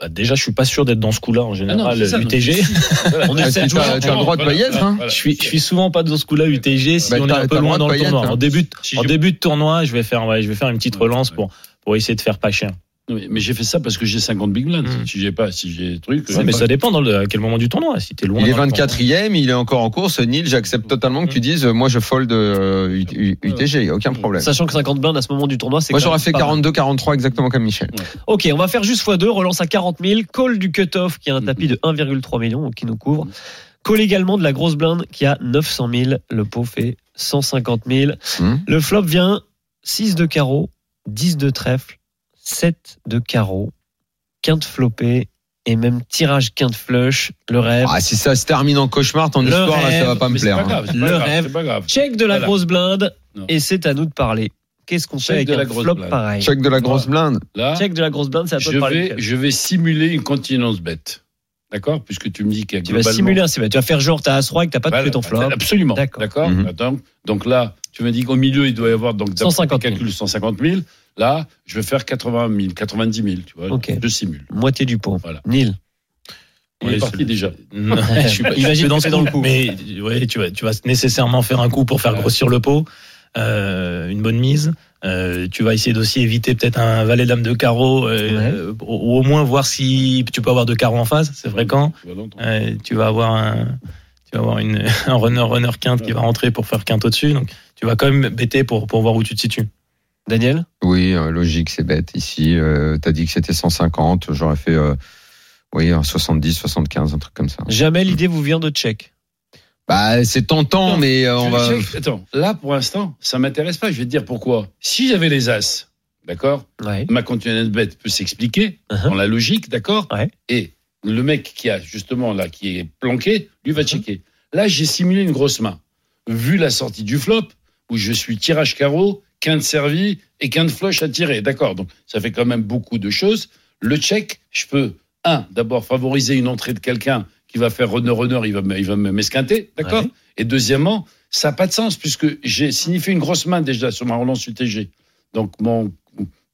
Bah, déjà, je suis pas sûr d'être dans ce coup-là en (laughs) Ah non, général. ça, non, UTG. Voilà. On Ah, essaie tu toujours. as- tu as le droit de pas y être, hein. Je suis, je suis souvent pas dans ce coup-là UTG si Bah, on est un peu loin dans le tournoi. être, En hein. début, Si en début de tournoi, je vais faire, ouais, je vais faire une petite Ouais, relance ouais. pour pour essayer de faire pas cher. Oui, Mais j'ai fait ça parce que j'ai 50 big blinds. Mm. Si j'ai pas, si j'ai truc. Ouais, c'est mais pas- ça dépend dans le, à quel moment du tournoi. Si t'es loin. Il est dans le tournoi. 24e, il est encore en course. Neil, j'accepte totalement que tu dises, euh, moi je fold euh, UTG, a aucun problème. Sachant que 50 blindes à ce moment du tournoi, c'est Moi j'aurais fait pas mal. 42, 43 exactement comme Michel. Ok, on va faire juste x2, relance à 40 000, call du cut-off qui a un tapis de 1,3 million qui nous couvre. Call également de la grosse blinde qui a 900 000. Le pot fait 150 000. Mhm. Le flop vient 6 de carreau, 10 de trèfle, 7 de carreau, quinte flopée et même tirage quinte flush. Le rêve. Ah, si ça se termine en cauchemar, ton Le histoire là, ça va pas me plaire. pas hein. grave, c'est Le grave, rêve. c'est pas grave. Check de la Voilà. grosse blinde Non. et c'est à nous de parler. Qu'est-ce qu'on fait Check avec de la un grosse flop blinde. pareil Check de la grosse blinde. Là, Check de la grosse blinde, c'est à toi je de parler. vais, je vais simuler une continuance bête. D'accord? Puisque tu me dis qu'il y a Tu vas simuler un. Tu vas faire genre t'as as roi et que t'as pas Voilà, touché ton flop. Absolument. D'accord. Mhm. Donc là, tu me dis qu'au milieu, il doit y avoir donc d'après 150 tes 000. calculs 150 000. Là, je vais faire 80 000, 90 000. Tu vois, Ok. je simule. Moitié du pot. Voilà. Nil. Il est Ouais, parti c'est- déjà. Non, (laughs) je suis pas, je Imagine suis dans le coup. Mais ouais, tu vas, tu vas nécessairement faire un coup pour faire Ouais. grossir le pot. Euh, une bonne mise. Euh, tu vas essayer d'aussi éviter peut-être un valet dame de carreau, euh, ou, ou au moins voir si tu peux avoir de carreau en face. C'est fréquent. Tu vas l'entendre. Euh, tu vas avoir un, tu vas avoir une, (laughs) un runner runner quinte qui va rentrer pour faire quinte au-dessus. Donc tu vas quand même bêter pour pour voir où tu te situes. Daniel Oui, euh, logique, c'est bête. Ici, euh, t'as dit que c'était 150, j'aurais fait, euh, oui, un 70, 75, un truc comme ça. Jamais l'idée vous vient de check. Bah, c'est tentant, Non, mais euh, on va. Attends, là, pour l'instant, ça m'intéresse pas. Je vais te dire pourquoi. Si j'avais les As, d'accord Ouais. Ma continuance bête peut s'expliquer Uh-huh. dans la logique, d'accord Ouais. Et le mec qui a justement là, qui est planqué, lui Uh-huh. va checker. Là, j'ai simulé une grosse main. Vu la sortie du flop, où je suis tirage carreau, quinte servi et quinte flush à tirer. D'accord. Donc, ça fait quand même beaucoup de choses. Le check, je peux, un, d'abord favoriser une entrée de quelqu'un qui va faire runner runner, il va, il va me m'esquinter. D'accord Ouais. Et deuxièmement, ça n'a pas de sens puisque j'ai signifié une grosse main déjà sur ma relance UTG. Donc, mon,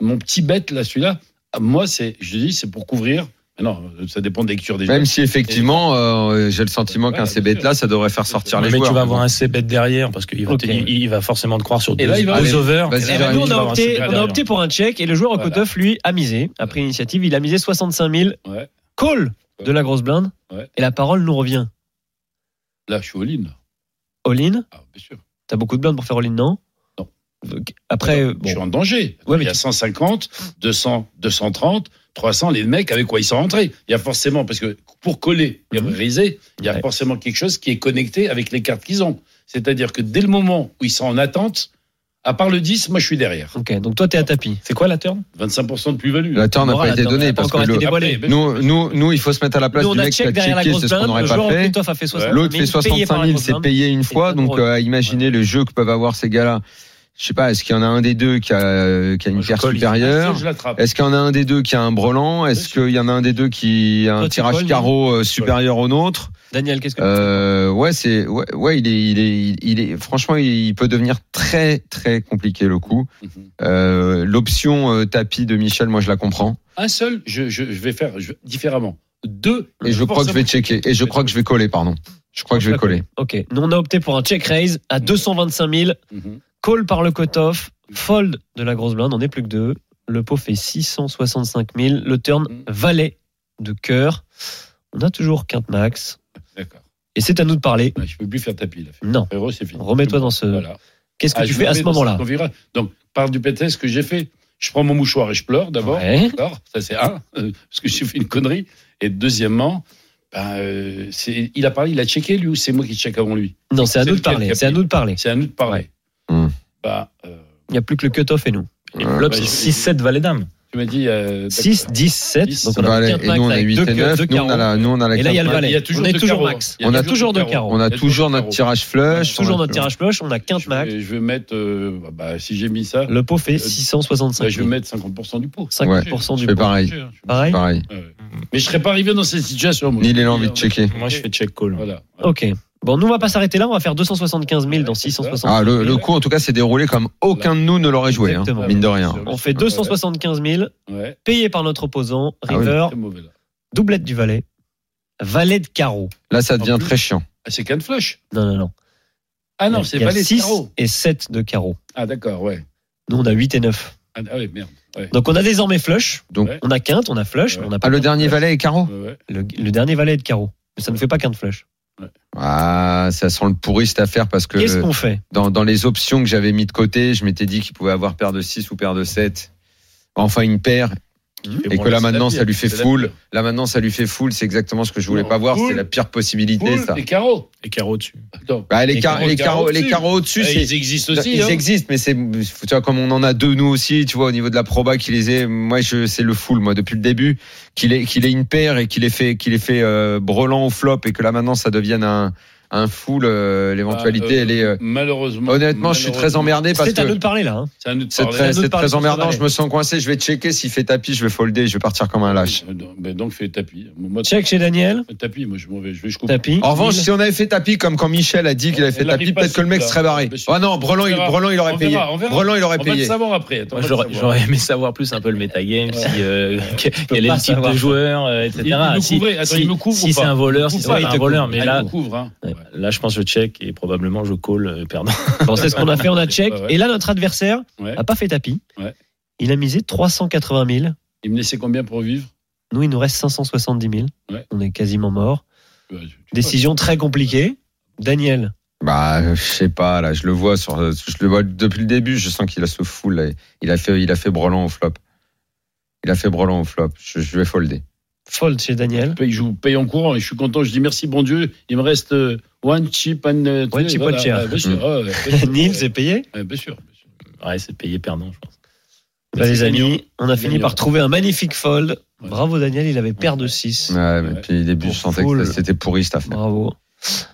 mon petit bête là, celui-là, moi, c'est, je dis, c'est pour couvrir. Mais non, ça dépend de lecture déjà. Même si effectivement, euh, j'ai le sentiment qu'un Voilà, C bien bet là, ça devrait faire sortir les mais joueurs. tu vas avoir un C bet derrière parce qu'il va, Ok. te- il, il va forcément te croire sur Et deux, là, il va- deux over. Et nous, on a, opté, bet on a derrière. opté pour un check et le joueur au Voilà. cut-off, lui, a misé. Après initiative, il a misé 65 000. Ouais. Call de la grosse blinde. Ouais. Et la parole nous revient. Là, je suis all-in. All-in. Ah, bien sûr. T'as beaucoup de blindes pour faire all-in, non? Non. Après, euh, Je suis bon. en danger. Ouais, mais il y a tu- 150, 200, 230, 300, les mecs avec quoi ils sont rentrés. Il y a forcément, parce que pour coller et Mhm. réaliser, il y a Ouais. forcément quelque chose qui est connecté avec les cartes qu'ils ont. C'est-à-dire que dès le moment où ils sont en attente, à part le 10, moi je suis derrière. Ok, donc toi, t'es à tapis. C'est quoi la turn? 25% de plus-value. La turn n'a pas été donnée parce que été le-. Après, nous, nous, nous, il faut se mettre à la place Nous, du mec qui a checké, c'est ce qu'on n'aurait pas fait. cut-off a fait 60 L'autre 000, fait payé par 65 la 000, grosse c'est payé une fois. Donc, euh, imaginez le jeu que peuvent avoir ces gars-là. Je sais pas, est-ce qu'il y en a un des deux qui a, qui a une colle, supérieure l'attrape. Est-ce qu'il y en a un des deux qui a un brelan Est-ce qu'il y en a un des deux qui a un Toi, tirage carreau euh, supérieur au nôtre Daniel, qu'est-ce que euh, Ouais, c'est ouais, ouais, il est, il est, il est. Franchement, il peut devenir très, très compliqué le coup. Mhm. Euh, L'option euh, tapis de Michel, moi, je la comprends. Un seul, je, je, je vais faire je- différemment. Deux. Et je crois que je vais checker. Et je crois que je vais coller, pardon. Je crois que je vais coller. Ok, nous on a opté pour un check raise à 225 000. Mhm. Call par le cut-off, fold de la grosse blinde, on n'est plus que deux. Le pot fait 665 000. Le turn, valet de cœur. On a toujours quinte max. D'accord. Et c'est à nous de parler. Ouais, Je peux plus faire tapis là. Non. C'est fini. Remets-toi dans ce. Voilà. Qu'est-ce que Ah, tu fais à ce moment-là. Donc, par du PT, ce que j'ai fait, je prends mon mouchoir et je pleure d'abord. Ouais. D'accord Ça, c'est un, (laughs) parce que j'ai fait une connerie. Et deuxièmement, ben, euh, il a parlé, il a checké lui ou c'est moi qui check avant lui? Non, c'est à nous de parler. C'est à nous de parler. C'est à nous de parler. Hmm. Bah, euh, Il n'y a plus que le cut-off et nous. Et Ouais. le flop, Bah, c'est je- 6-7 valet dame. tu m'as dit. Euh, 6, 10, 7. Dix. Donc on Bah, a max nous, on a avec 8 deux et cœurs, 9. deux Nous, on a la, nous, on a la Et là, il y a le valet. Il y a toujours on est toujours max. Il y a On a toujours deux carreaux. On a toujours notre tirage flush. Toujours on a notre tirage flush, on a quinte Je max. je vais mettre. euh, bah, si j'ai mis ça, Le pot fait bah, 665 je 000. vais mettre 50% du pot. 50% Je du fais pot. pareil. Pareil Pareil. Mais je serais pas arrivé dans cette situation. Ni il a envie de checker. Moi, je fais check call. Voilà. Ok. Bon, nous, on va pas s'arrêter là. On va faire 275 000 dans 665 Ah, 000. le, le coup, en tout cas, s'est déroulé comme aucun de nous ne l'aurait joué, hein, Exactement. mine de rien. On fait 275 000 Ouais. payé par notre opposant, Ah oui. River. C'est mauvais là. doublette du valet, valet de carreau. Là, ça devient très chiant. Ah, c'est canne flush. Non, non, non. Ah non, Il y c'est a valet de 6 carreau. et 7 de carreau. Ah d'accord, ouais. Nous, on a 8 et 9. Ah ah ouais, merde. Ouais. Donc, on a désormais flush. Donc, Ouais. On a quinte, on a flush, Ouais. mais on n'a pas ah, le de dernier valet est carreau Ouais, ouais. Le, le dernier valet est de carreau. Mais ça ne fait pas quinte flush. Ah, ça sent le pourri cette affaire parce que Qu'est-ce qu'on fait dans, dans les options que j'avais mis de côté, je m'étais dit qu'il pouvait avoir paire de 6 ou paire de 7. Enfin, une paire. Et bon, que là maintenant, ça lui fait pire. Là maintenant, ça lui fait full. C'est exactement ce que je voulais Non, pas voir. C'est la pire possibilité, ça. et. Et dessus. Bah, les, Les car- carreaux- les carreaux, les carreaux carreaux au-dessus, c'est. ils existent aussi. Ils hein. existent, mais c'est, tu vois, comme on en a deux nous aussi, tu vois, au niveau de la proba qui les est, moi, je, c'est le full, moi, depuis le début, qu'il ait, qu'il ait une paire et qu'il ait fait, qu'il ait fait euh, brelan au flop et que là maintenant ça devienne un, un full, euh, l'éventualité, Bah, euh, elle est. euh, Malheureusement. honnêtement, je suis très emmerdé parce C'est à nous de que parler, là. hein. C'est un autre c'est parler. très, nous de c'est très emmerdant. Je me sens coincé. Je vais checker. S'il fait tapis, je vais folder. Je vais partir comme un lâche. Euh, donc- ben donc fais tapis. Moi, Check chez Daniel. Tapis, moi je m'en vais, je vais, je coupe. Tapis. En revanche, si on avait fait tapis comme quand Michel a dit qu'il avait fait tapis, peut-être que le mec serait barré. Ah non, Brelan, il, aurait On payé. verra, on verra. Brelan, il aurait On va le payé. savoir après. J'aurais, aimé savoir plus un peu le metagame, si, euh, (laughs) quel est le type de joueur, euh, etc. Il- il me si couvre c'est un voleur, si c'est un voleur, couvre. mais Ah, là, couvre. Ouais, là, je pense que je check et probablement je call euh, perdant. (laughs) Bon, c'est ce qu'on a fait, on a check. Ouais, ouais. Et là, notre adversaire Ouais. a pas fait tapis. Ouais. Il a misé 380 000. Il me laissait combien pour vivre? Nous, il nous reste 570 000. Ouais. On est quasiment mort. Ouais, je- Décision très compliquée. Daniel, Bah, je sais pas, là, je le vois sur, je le vois depuis le début, je sens qu'il a ce full, là. Il a fait, il a fait brelan au flop. Il a fait brelan au flop. Je, je vais folder. fold chez Daniel. paye, je vous paye en courant et je suis content. Je dis merci, bon Dieu. Il me reste euh, one chip and. euh, One chip, voilà. one chair. Bien sûr. Mm. ouais, ouais, bien sûr. (laughs) Nils, c'est payé. Ouais, bien sûr. bien sûr. Ouais, c'est payé perdant, je pense. Bah, les gagnant. amis, on a fini Gagnant. par trouver un magnifique fold. Ouais. Bravo Daniel, il avait paire de 6. Ouais, mais Ouais. puis, au début, je Pour sentais full. que c'était pourri, cette affaire. Bravo.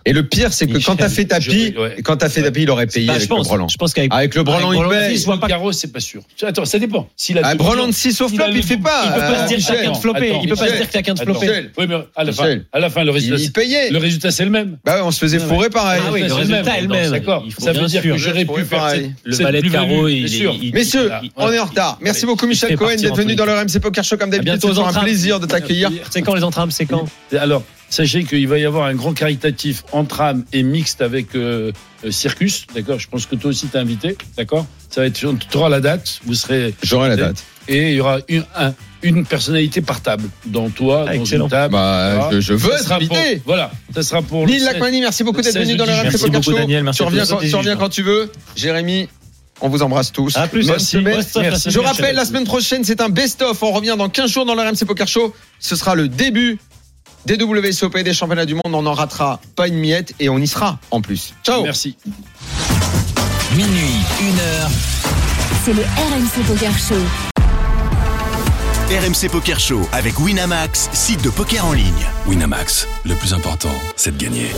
Et le pire, c'est que Michel, quand t'as fait tapis, je- ouais. quand t'as fait tapis, il aurait payé Bah, je avec pense, le brelan. je pense qu'avec Avec le brelan, avec il brelan, paye. il pas. carreau, c'est pas sûr. Attends, ça dépend. S'il a Ah, le brelan double- de 6 au flop, le il fait pas. Il peut pas euh, se dire que Michel, t'as qu'un flopé. attends, Il peut pas se dire que t'as qu'un Attends. flopé. Oui, mais à la fin, Michel. à la fin, le il, résultat, il payait. le résultat c'est le même. Bah ouais, on se faisait fourrer pareil. Ah oui, le résultat est le même. D'accord. Il faut Ça bien veut dire que j'aurais pu faire Le valet de carreau, il, il- Messieurs, il- on est en retard. Merci beaucoup Michel Cohen d'être en venu dans le RMC Poker Show comme d'habitude. C'est un plaisir de t'accueillir. C'est quand les entrames C'est quand Alors, sachez qu'il va y avoir un grand caritatif entre âmes et mixte avec euh, euh, Circus, d'accord? Je pense que toi aussi t'es invité, d'accord? Ça va être, tu auras la date, vous serez, J'aurai la date. et il y aura une, un- une personnalité par table, dans toi, Ah, dans excellent. une table. Bah, Voilà. je, je veux Ça être sera pour- invité. Voilà, ça sera pour Lille le Lacmani, merci beaucoup d'être 16 venu dans RMC Merci Poker beaucoup, Show. Daniel. Merci Tu reviens, quand, tu reviens quand tu veux. Jérémy, on vous embrasse tous. À plus. Bonne merci. la Merci. Je rappelle, la semaine prochaine, c'est un best-of. On revient dans 15 jours dans le RMC Poker Show. Ce sera le début des WSOP des championnats du monde. On n'en ratera pas une miette et on y sera en plus. Ciao. Merci. Minuit, une heure. C'est le RMC Poker Show. RMC Poker Show avec Winamax, site de poker en ligne. Winamax, le plus important, c'est de gagner.